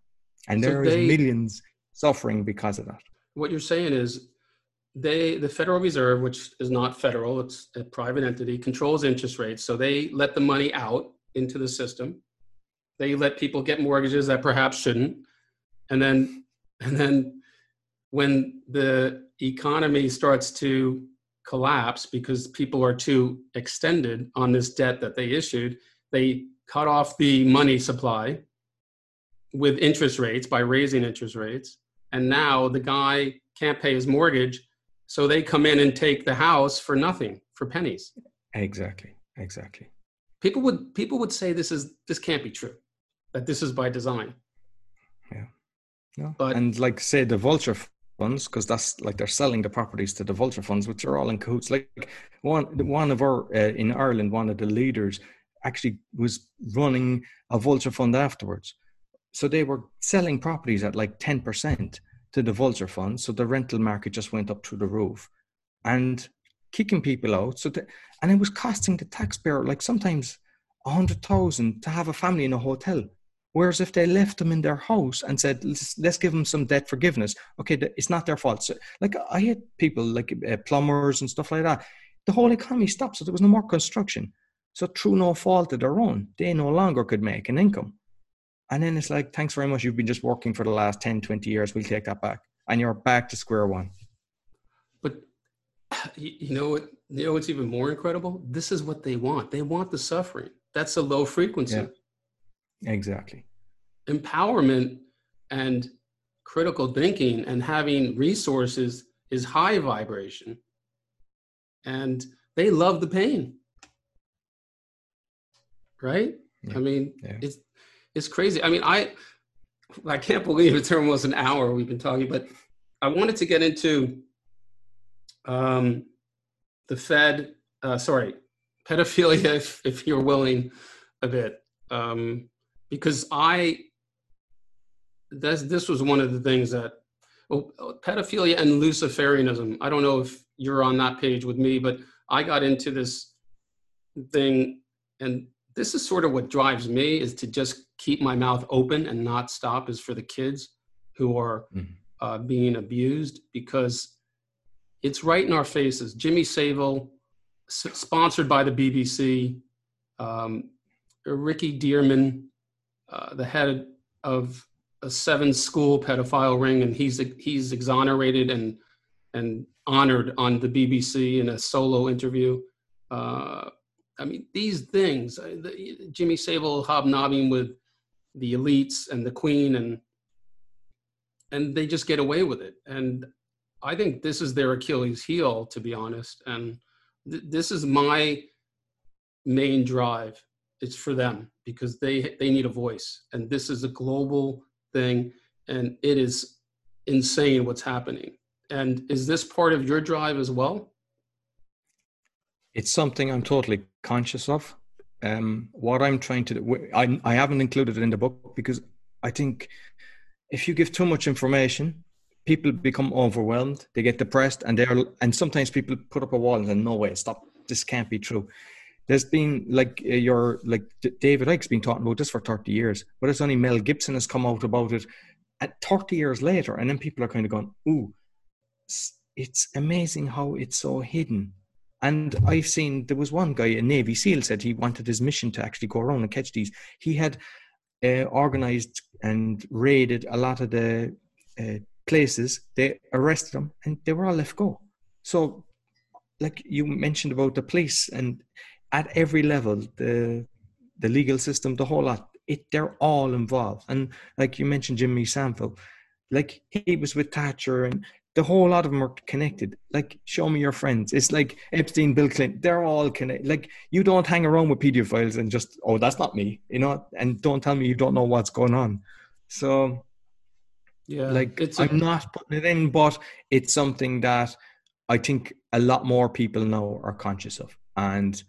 and so there they, is millions suffering because of that. What you're saying is, they, the Federal Reserve, which is not federal, it's a private entity, controls interest rates. So they let the money out into the system. They let people get mortgages that perhaps shouldn't, and then, and then, when the economy starts to collapse because people are too extended on this debt that they issued. They cut off the money supply with interest rates by raising interest rates. And now the guy can't pay his mortgage. So they come in and take the house for nothing, for pennies. Exactly. Exactly. People would people would say this is this can't be true, that this is by design. Yeah. No. But and like say the vulture funds, because that's like they're selling the properties to the vulture funds, which are all in cahoots. Like one one of our uh, in Ireland, one of the leaders actually was running a vulture fund afterwards. So they were selling properties at like 10% to the vulture fund. So the rental market just went up through the roof and kicking people out. So, the, and it was costing the taxpayer like sometimes a hundred thousand to have a family in a hotel. Whereas if they left them in their house and said, let's, let's give them some debt forgiveness, okay, it's not their fault. So, like I had people like uh, plumbers and stuff like that. The whole economy stopped, so there was no more construction. So through no fault of their own, they no longer could make an income. And then it's like, thanks very much. You've been just working for the last 10, 20 years. We'll take that back. And you're back to square one. But you know what? You know what's even more incredible? This is what they want. They want the suffering. That's a low frequency. Yeah. Exactly. Empowerment and critical thinking and having resources is high vibration. And they love the pain right? Yeah. I mean, yeah. it's it's crazy. I mean, I I can't believe it's almost an hour we've been talking, but I wanted to get into um, the Fed. Uh, sorry, pedophilia, if, if you're willing, a bit, um, because I this this was one of the things that well, pedophilia and Luciferianism. I don't know if you're on that page with me, but I got into this thing and this is sort of what drives me is to just keep my mouth open and not stop is for the kids who are mm-hmm. uh, being abused because it's right in our faces. Jimmy savile sponsored by the bbc um, ricky dearman uh, the head of a seven school pedophile ring and he's he's exonerated and and honored on the bbc in a solo interview. Uh, I mean, these things, uh, the, Jimmy Savile hobnobbing with the elites and the queen and and they just get away with it. And I think this is their Achilles heel, to be honest. And th- this is my main drive. It's for them because they they need a voice, and this is a global thing, and it is insane what's happening. And is this part of your drive as well? It's something I'm totally conscious of. Um, what I'm trying to do, I, I haven't included it in the book because I think if you give too much information, people become overwhelmed. They get depressed, and they're and sometimes people put up a wall and say, "No way, stop! This can't be true." There's been like uh, your like David Icke's been talking about this for 30 years, but it's only Mel Gibson has come out about it at 30 years later, and then people are kind of going, "Ooh, it's amazing how it's so hidden." And I've seen there was one guy, a Navy SEAL, said he wanted his mission to actually go around and catch these. He had uh, organized and raided a lot of the uh, places. They arrested them and they were all left go. So, like you mentioned about the police, and at every level, the the legal system, the whole lot, it they're all involved. And like you mentioned, Jimmy Savile, like he was with Thatcher and the whole lot of them are connected. Like, show me your friends. It's like Epstein, Bill Clinton. They're all connected. Like, you don't hang around with pedophiles and just, oh, that's not me, you know. And don't tell me you don't know what's going on. So, yeah, like it's I'm not putting it in, but it's something that I think a lot more people now are conscious of, and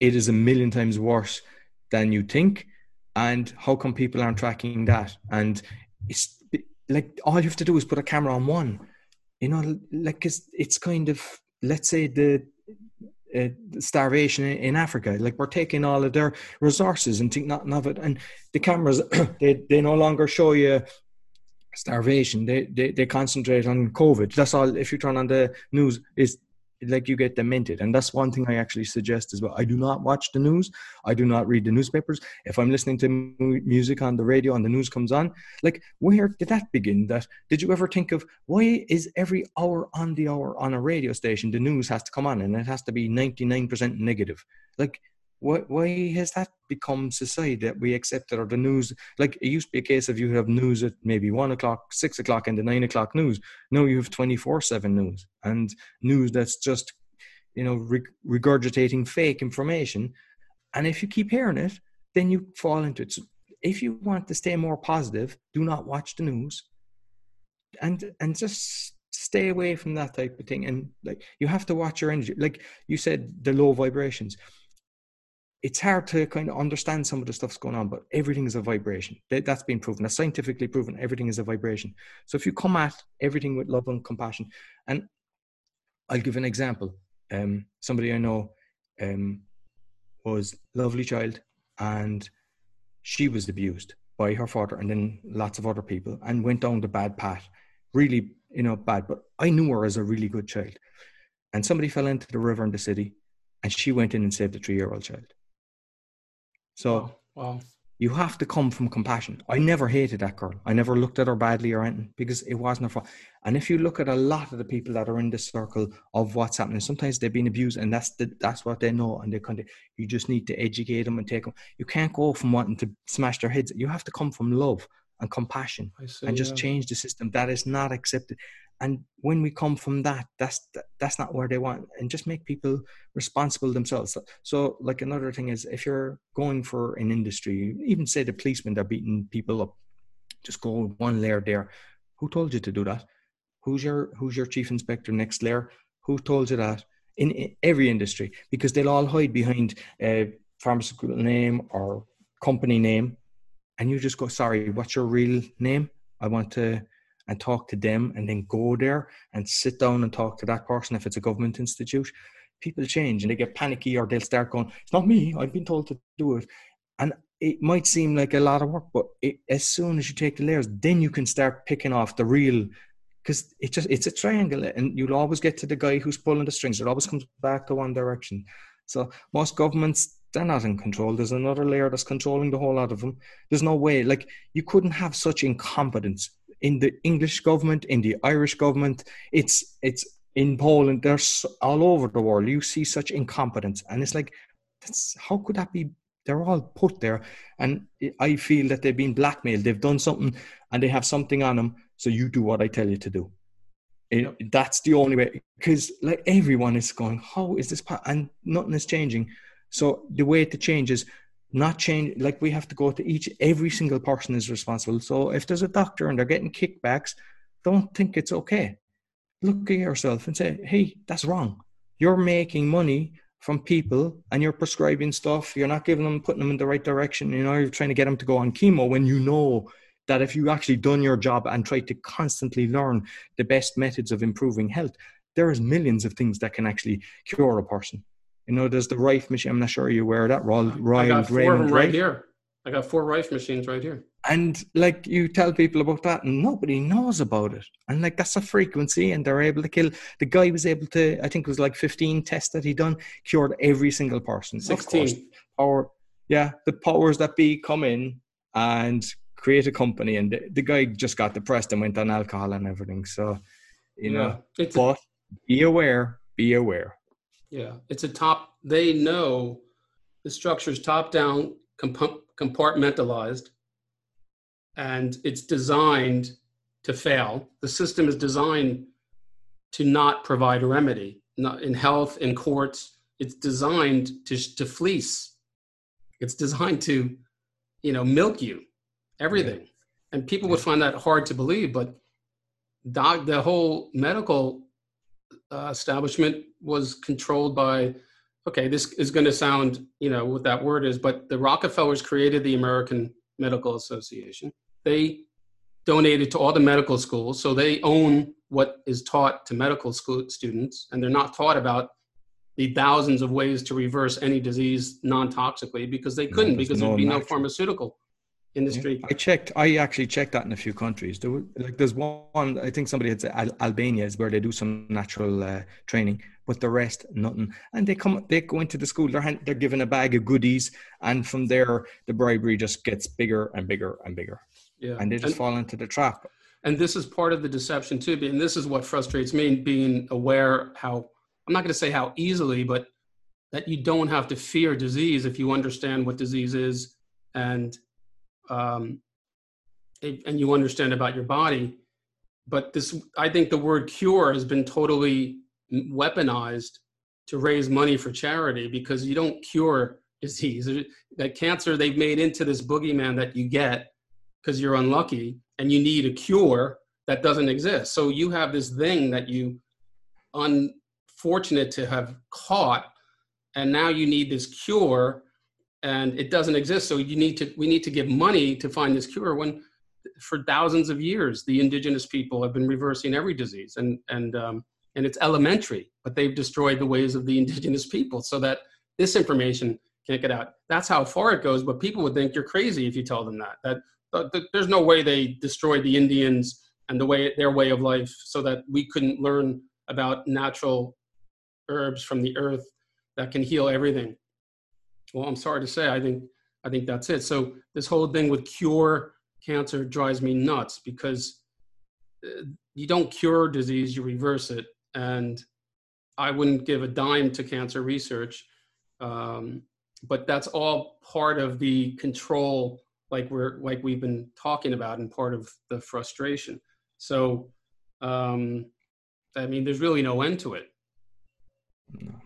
it is a million times worse than you think. And how come people aren't tracking that? And it's like all you have to do is put a camera on one you know, like it's, it's kind of let's say the uh, starvation in, in, Africa. Like we're taking all of their resources and think nothing of it. And the cameras, they, they no longer show you starvation. They, they, they concentrate on COVID. That's all. If you turn on the news, is like you get demented and that's one thing i actually suggest as well i do not watch the news i do not read the newspapers if i'm listening to music on the radio and the news comes on like where did that begin that did you ever think of why is every hour on the hour on a radio station the news has to come on and it has to be 99% negative like why, why has that become society that we accept it or the news? Like it used to be a case of you have news at maybe one o'clock six o'clock and the nine o'clock news. No you have 24 7 news and news that's just you know regurgitating fake information. And if you keep hearing it then you fall into it. So if you want to stay more positive do not watch the news. And and just stay away from that type of thing. And like you have to watch your energy. Like you said the low vibrations it's hard to kind of understand some of the stuff's going on, but everything is a vibration. That's been proven. That's scientifically proven. Everything is a vibration. So if you come at everything with love and compassion, and I'll give an example. Um, somebody I know um, was lovely child, and she was abused by her father and then lots of other people, and went down the bad path. Really, you know, bad. But I knew her as a really good child, and somebody fell into the river in the city, and she went in and saved a three-year-old child so wow. you have to come from compassion. I never hated that girl. I never looked at her badly or anything because it wasn't her fault. And if you look at a lot of the people that are in the circle of what's happening, sometimes they've been abused and that's the, that's what they know. And they kind of, you just need to educate them and take them. You can't go from wanting to smash their heads. You have to come from love and compassion see, and just yeah. change the system. That is not accepted and when we come from that that's that's not where they want and just make people responsible themselves. So like another thing is if you're going for an industry even say the policemen they're beating people up just go one layer there. Who told you to do that? Who's your who's your chief inspector next layer? Who told you that? In, in every industry because they'll all hide behind a pharmaceutical name or company name and you just go sorry what's your real name? I want to and talk to them and then go there and sit down and talk to that person if it's a government institute. People change and they get panicky or they'll start going it's not me. I've been told to do it. And it might seem like a lot of work but it, as soon as you take the layers then you can start picking off the real because it just it's a triangle and you'll always get to the guy who's pulling the strings. It always comes back to one direction. So most governments they're not in control. There's another layer that's controlling the whole lot of them. There's no way, like, you couldn't have such incompetence in the English government, in the Irish government. It's it's in Poland. There's all over the world. You see such incompetence, and it's like, that's how could that be? They're all put there, and I feel that they've been blackmailed. They've done something, and they have something on them. So you do what I tell you to do. It. That's the only way, because like everyone is going, how is this? Part? And nothing is changing. So the way to change is not change like we have to go to each every single person is responsible. So if there's a doctor and they're getting kickbacks don't think it's okay. Look at yourself and say hey that's wrong. You're making money from people and you're prescribing stuff. You're not giving them putting them in the right direction. You know you're trying to get them to go on chemo when you know that if you actually done your job and tried to constantly learn the best methods of improving health there is millions of things that can actually cure a person you know, there's the Rife machine. I'm not sure you wear that. Royal, Royal I got four Raymond of them right here. I got four Rife machines right here. And like you tell people about that, and nobody knows about it. And like that's a frequency, and they're able to kill. The guy was able to, I think it was like 15 tests that he done, cured every single person. 16. Power, yeah, the powers that be come in and create a company, and the, the guy just got depressed and went on alcohol and everything. So, you yeah, know, but a, be aware, be aware. Yeah, it's a top. They know the structure is top down, compartmentalized, and it's designed to fail. The system is designed to not provide a remedy. Not in health, in courts, it's designed to to fleece. It's designed to, you know, milk you, everything. Yeah. And people would find that hard to believe, but doc, the whole medical uh, establishment was controlled by okay this is going to sound you know what that word is but the rockefellers created the american medical association. They donated to all the medical schools so they own what is taught to medical school students and they're not taught about the thousands of ways to reverse any disease non-toxically because they couldn't no, because there'd be no pharmaceutical industry. I checked. I actually checked that in a few countries. There were, like there's one. I think somebody had said Al- Albania is where they do some natural uh, training, but the rest nothing. And they come, they go into the school. They're hand, they're given a bag of goodies, and from there the bribery just gets bigger and bigger and bigger. Yeah, and they just and, fall into the trap. And this is part of the deception too. And this is what frustrates me: being aware how I'm not going to say how easily, but that you don't have to fear disease if you understand what disease is and um, and you understand about your body. But this, I think the word cure has been totally weaponized to raise money for charity because you don't cure disease. That cancer they've made into this boogeyman that you get because you're unlucky and you need a cure that doesn't exist. So you have this thing that you unfortunate to have caught and now you need this cure and it doesn't exist. So you need to we need to give money to find this cure when for thousands of years the indigenous people have been reversing every disease. And and um, and it's elementary but they've destroyed the ways of the indigenous people so that this information can't get out. That's how far it goes but people would think you're crazy if you tell them that that, that there's no way they destroyed the indians and the way their way of life so that we couldn't learn about natural herbs from the earth that can heal everything well, I'm sorry to say, I think I think that's it. So this whole thing with cure cancer drives me nuts because uh, you don't cure disease, you reverse it. And I wouldn't give a dime to cancer research, um, but that's all part of the control, like we're like we've been talking about, and part of the frustration. So, um, I mean, there's really no end to it.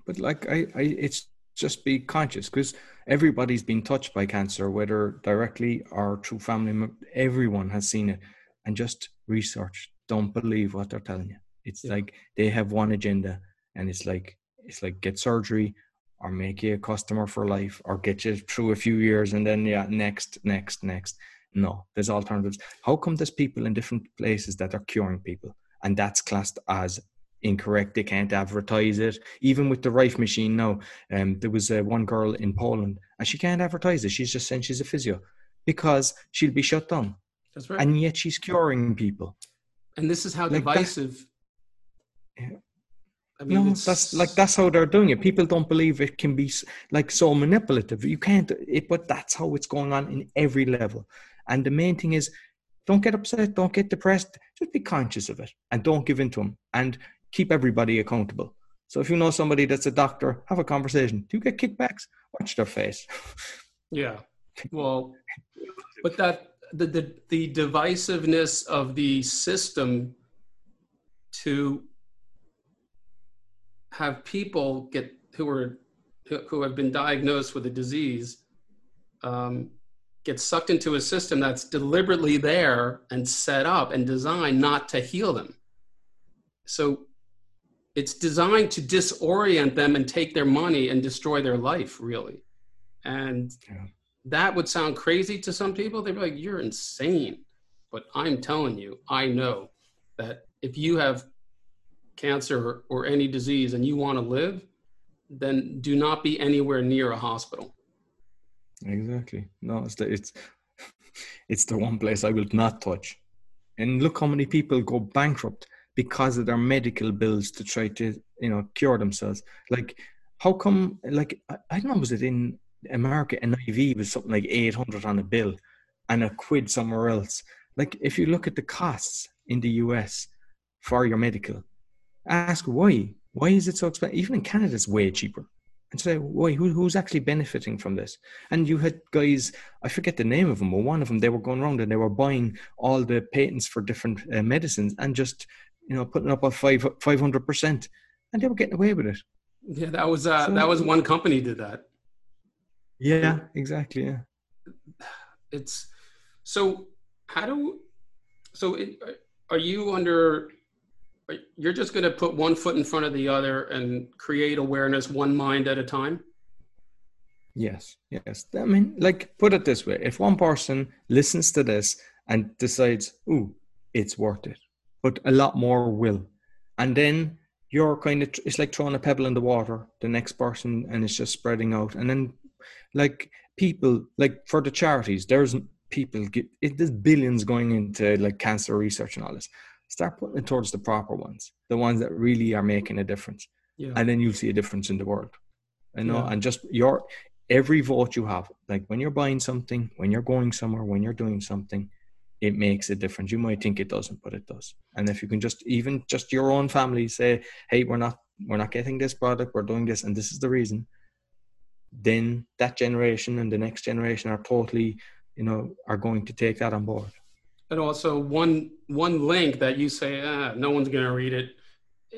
But like I, I it's just be conscious because everybody's been touched by cancer, whether directly or through family. Everyone has seen it, and just research. Don't believe what they're telling you. It's yeah. like they have one agenda, and it's like it's like get surgery or make you a customer for life or get you through a few years and then yeah next next next no there's alternatives how come there's people in different places that are curing people and that's classed as incorrect. They can't advertise it. Even with the Rife machine now, um, there was uh, one girl in Poland and she can't advertise it. She's just saying she's a physio because she'll be shut down. That's right. And yet she's curing people. And this is how like divisive. That, yeah. I mean, no, that's like that's how they're doing it. People don't believe it can be like so manipulative. You can't. It, but that's how it's going on in every level. And the main thing is, don't get upset, don't get depressed. Just be conscious of it, and don't give in to them. And keep everybody accountable. So if you know somebody that's a doctor, have a conversation. Do you get kickbacks? Watch their face. Yeah. Well, but that the, the the divisiveness of the system to have people get who are who have been diagnosed with a disease um, get sucked into a system that's deliberately there and set up and designed not to heal them. So it's designed to disorient them and take their money and destroy their life really. And yeah. that would sound crazy to some people. They'd be like you're insane. But i'm telling you i know that if you have cancer or any disease and you want to live then do not be anywhere near a hospital. Exactly. No it's the, it's it's the one place i will not touch. And look how many people go bankrupt because of their medical bills to try to you know cure themselves. Like how come like i don't know was it in america an iv was something like 800 on a bill and a quid somewhere else. Like if you look at the costs in the us for your medical ask why. Why is it so expensive even in canada it's way cheaper. And say, why, who, who's actually benefiting from this? And you had guys, I forget the name of them, but one of them, they were going around and they were buying all the patents for different uh, medicines and just you know, putting up a five five hundred percent, and they were getting away with it. Yeah, that was uh, so, that was one company did that. Yeah, exactly. Yeah, it's so. How do so? It, are you under? You're just going to put one foot in front of the other and create awareness, one mind at a time. Yes, yes. I mean, like, put it this way: if one person listens to this and decides, "Ooh, it's worth it," but a lot more will. And then you're kind of, it's like throwing a pebble in the water, the next person, and it's just spreading out. And then, like, people, like for the charities, there's people get it, there's billions going into like cancer research and all this start putting it towards the proper ones the ones that really are making a difference yeah. and then you'll see a difference in the world you know yeah. and just your every vote you have like when you're buying something when you're going somewhere when you're doing something it makes a difference. You might think it doesn't but it does. And if you can just even just your own family say hey we're not we're not getting this product we're doing this and this is the reason then that generation and the next generation are totally you know are going to take that on board. And also one one link that you say ah, no one's going to read it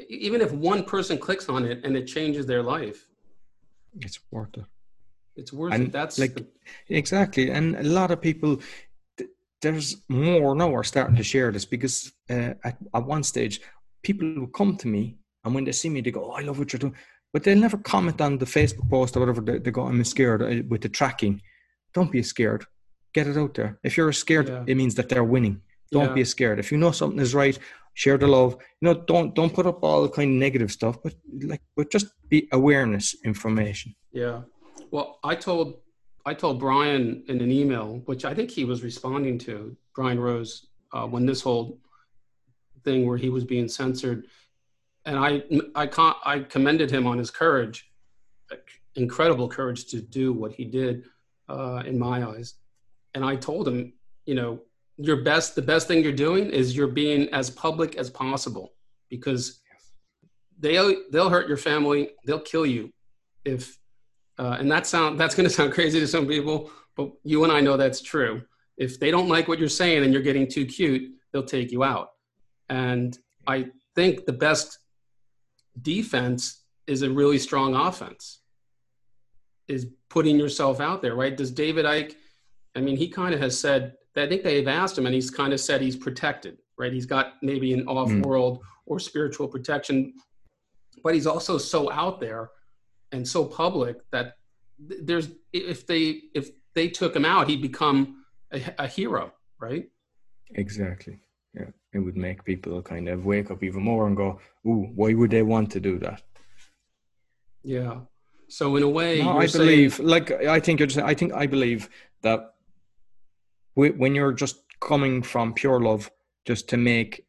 even if one person clicks on it and it changes their life. It's worth it. It's worth and it. That's like the... exactly. And a lot of people there's more now are starting to share this because uh, at, at one stage people will come to me and when they see me they go oh i love what you're doing. But they'll never comment on the facebook post or whatever they, they go i'm scared uh, with the tracking. Don't be scared. Get it out there. If you're scared yeah. it means that they're winning. Don't yeah. be scared. If you know something is right share the love. You know don't don't put up all the kind of negative stuff but like but just be awareness information. Yeah. Well i told i told brian in an email which i think he was responding to brian rose uh, when this whole thing where he was being censored. And i i can't i commended him on his courage incredible courage to do what he did uh, in my eyes. And i told him you know your best the best thing you're doing is you're being as public as possible because they'll they'll hurt your family. They'll kill you if uh, and that sound that's going to sound crazy to some people but you and i know that's true if they don't like what you're saying and you're getting too cute they'll take you out and i think the best defense is a really strong offense is putting yourself out there right does david Icke? I mean he kind of has said I think they've asked him, and he's kind of said he's protected, right? He's got maybe an off-world mm. or spiritual protection, but he's also so out there and so public that there's if they if they took him out, he'd become a, a hero, right? Exactly. Yeah, it would make people kind of wake up even more and go, "Ooh, why would they want to do that?" Yeah. So in a way, no, I believe, saying, like I think you're just, I think I believe that when you're just coming from pure love just to make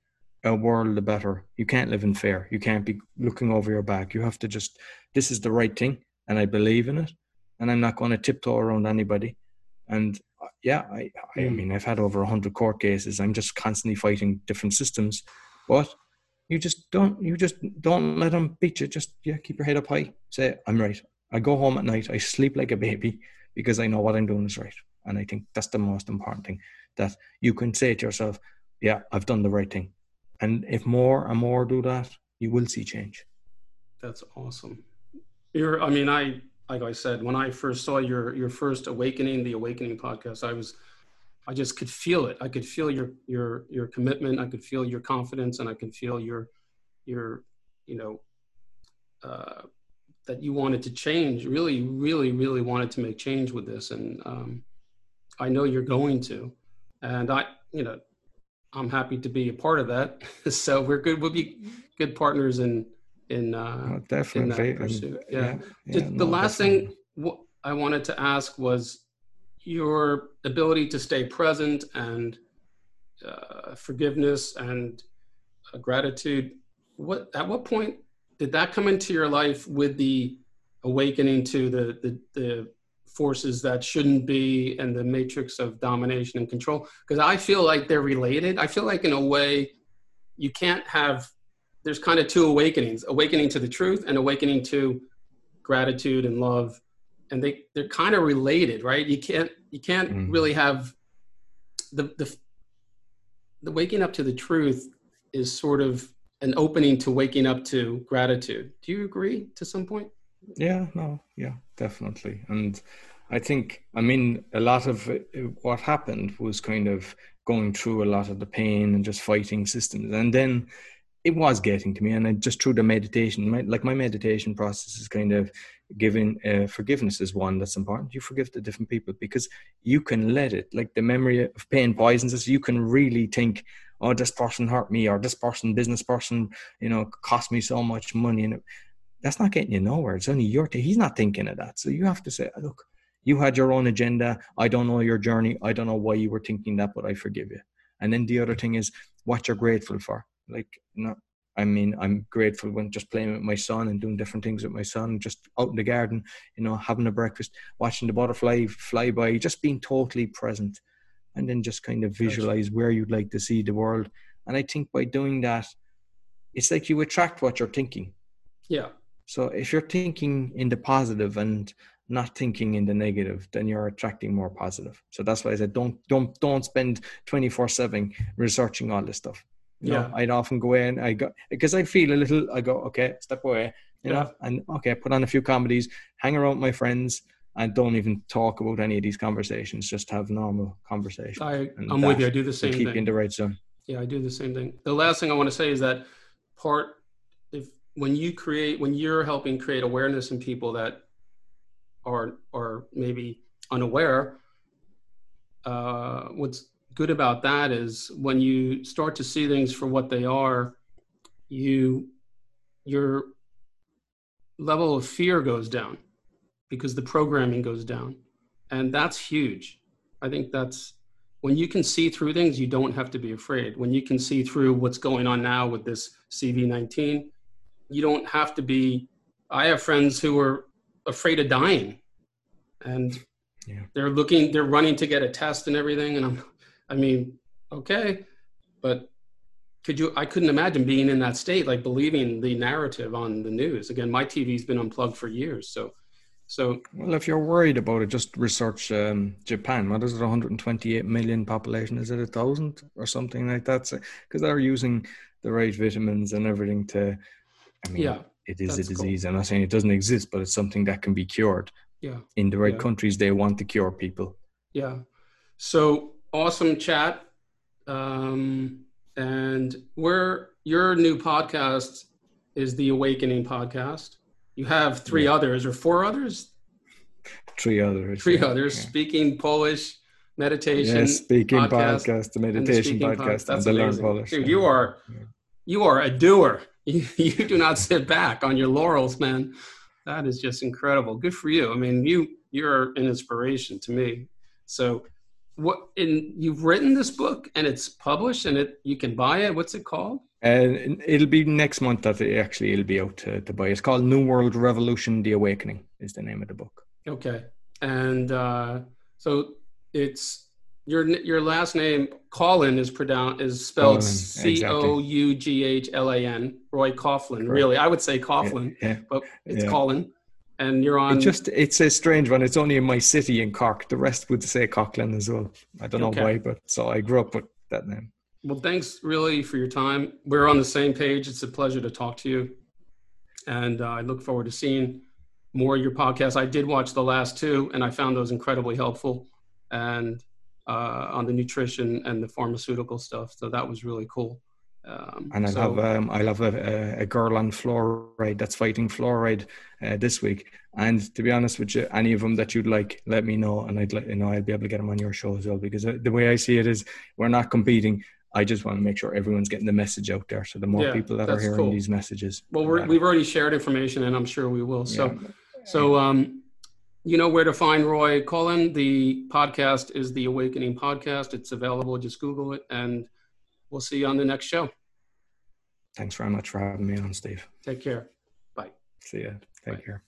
a world the better. You can't live in fear. You can't be looking over your back. You have to just this is the right thing and i believe in it and i'm not going to tiptoe around anybody. And uh, yeah i i hmm. mean i've had over 100 court cases. I'm just constantly fighting different systems. But you just don't you just don't let them beat you. Just yeah keep your head up high. Say i'm right. I go home at night. I sleep like a baby because i know what i'm doing is right. And I think that's the most important thing that you can say to yourself, yeah, I've done the right thing. And if more and more do that, you will see change. That's awesome. You're, I mean, I, like I said, when I first saw your, your first awakening, the awakening podcast, I was, I just could feel it. I could feel your, your, your commitment. I could feel your confidence and I could feel your, your, you know, uh, that you wanted to change really, really, really wanted to make change with this. And, um, I know you're going to, and I, you know, I'm happy to be a part of that. so we're good. We'll be good partners in in uh, oh, definitely. In pursuit. Yeah. yeah, yeah the no, last definitely. thing I wanted to ask was your ability to stay present and uh, forgiveness and uh, gratitude. What at what point did that come into your life with the awakening to the the, the forces that shouldn't be and the matrix of domination and control. Because i feel like they're related. I feel like in a way you can't have there's kind of two awakenings awakening to the truth and awakening to gratitude and love. And they they're kind of related right? You can't you can't mm-hmm. really have the the the waking up to the truth is sort of an opening to waking up to gratitude. Do you agree to some point yeah, no, yeah, definitely. And I think, I mean, a lot of what happened was kind of going through a lot of the pain and just fighting systems. And then it was getting to me. And I just through the meditation, my, like my meditation process is kind of giving uh, forgiveness is one that's important. You forgive the different people because you can let it, like the memory of pain poisons us. You can really think, oh, this person hurt me or this person, business person, you know, cost me so much money. And that's not getting you nowhere. It's only your, he's not thinking of that. So you have to say, look, You had your own agenda. I don't know your journey. I don't know why you were thinking that, but I forgive you. And then the other thing is what you're grateful for. Like, know, I mean, I'm grateful when just playing with my son and doing different things with my son, just out in the garden, you know, having a breakfast, watching the butterfly fly by, just being totally present, and then just kind of visualize where you'd like to see the world. And I think by doing that, it's like you attract what you're thinking. Yeah. So if you're thinking in the positive and not thinking in the negative, then you're attracting more positive. So that's why I said don't don't don't spend 24/7 researching all this stuff. You yeah. know, I'd often go in, I go because I feel a little I go, okay, step away, you yeah. know, and okay, put on a few comedies, hang around with my friends, and don't even talk about any of these conversations. Just have normal conversations. I, I'm with you. I do the same keep thing. in the right zone. Yeah, I do the same thing. The last thing I want to say is that part when you create when you're helping create awareness in people that are are maybe unaware uh, what's good about that is when you start to see things for what they are you your level of fear goes down because the programming goes down. And that's huge. I think that's when you can see through things you don't have to be afraid. When you can see through what's going on now with this cv19 you don't have to be i have friends who are afraid of dying. And yeah. they're looking they're running to get a test and everything. And i'm i mean okay but could you i couldn't imagine being in that state like believing the narrative on the news. Again my tv's been unplugged for years so so. Well if you're worried about it just research um, japan. What is it 128 million population? Is it a thousand or something like that? Because they're using the right vitamins and everything to I mean, yeah, it is a disease. Cool. I'm not saying it doesn't exist, but it's something that can be cured. Yeah. In the right yeah. countries, they want to cure people. Yeah. So awesome chat. Um, and where your new podcast is the Awakening podcast. You have three yeah. others or four others? Three others. Three yeah. others. Speaking Polish meditation. Yes, speaking podcast, podcast the meditation the podcast, and the learn Polish. Dude, you are you are a doer. You, you do not sit back on your laurels, man. That is just incredible. Good for you. I mean, you you're an inspiration to me. So, what in you've written this book and it's published and it you can buy it. What's it called? And uh, it'll be next month that it actually it'll be out to, to buy. It's called New World Revolution: The Awakening. Is the name of the book. Okay, and uh, so it's your your last name Coughlan is pronounced is spelled C O U G H L A N. Roy Coughlan. Really, I would say Coughlin, yeah, yeah. but it's yeah. Colin. And you're on. It just it's a strange one. It's only in my city in Cork. The rest would say Coughlin as well. I don't know okay. why, but so I grew up with that name. Well, thanks really for your time. We're on the same page. It's a pleasure to talk to you, and uh, I look forward to seeing more of your podcasts. I did watch the last two, and I found those incredibly helpful. And uh, on the nutrition and the pharmaceutical stuff. So that was really cool. Um, and I so, have um, I love a, a, girl on fluoride that's fighting fluoride uh, this week. And to be honest with you, any of them that you'd like, let me know, and I'd let you know I'll be able to get them on your show as well. Because uh, the way I see it is, we're not competing. I just want to make sure everyone's getting the message out there. So the more yeah, people that are hearing cool. these messages, well, we have already shared information, and I'm sure we will. So, yeah. so um, you know where to find Roy Coughlan. The podcast is the Awakening Podcast. It's available. Just Google it, and we'll see you on the next show. Thanks very much for having me on, Steve. Take care. Bye. See ya. Take Bye. care.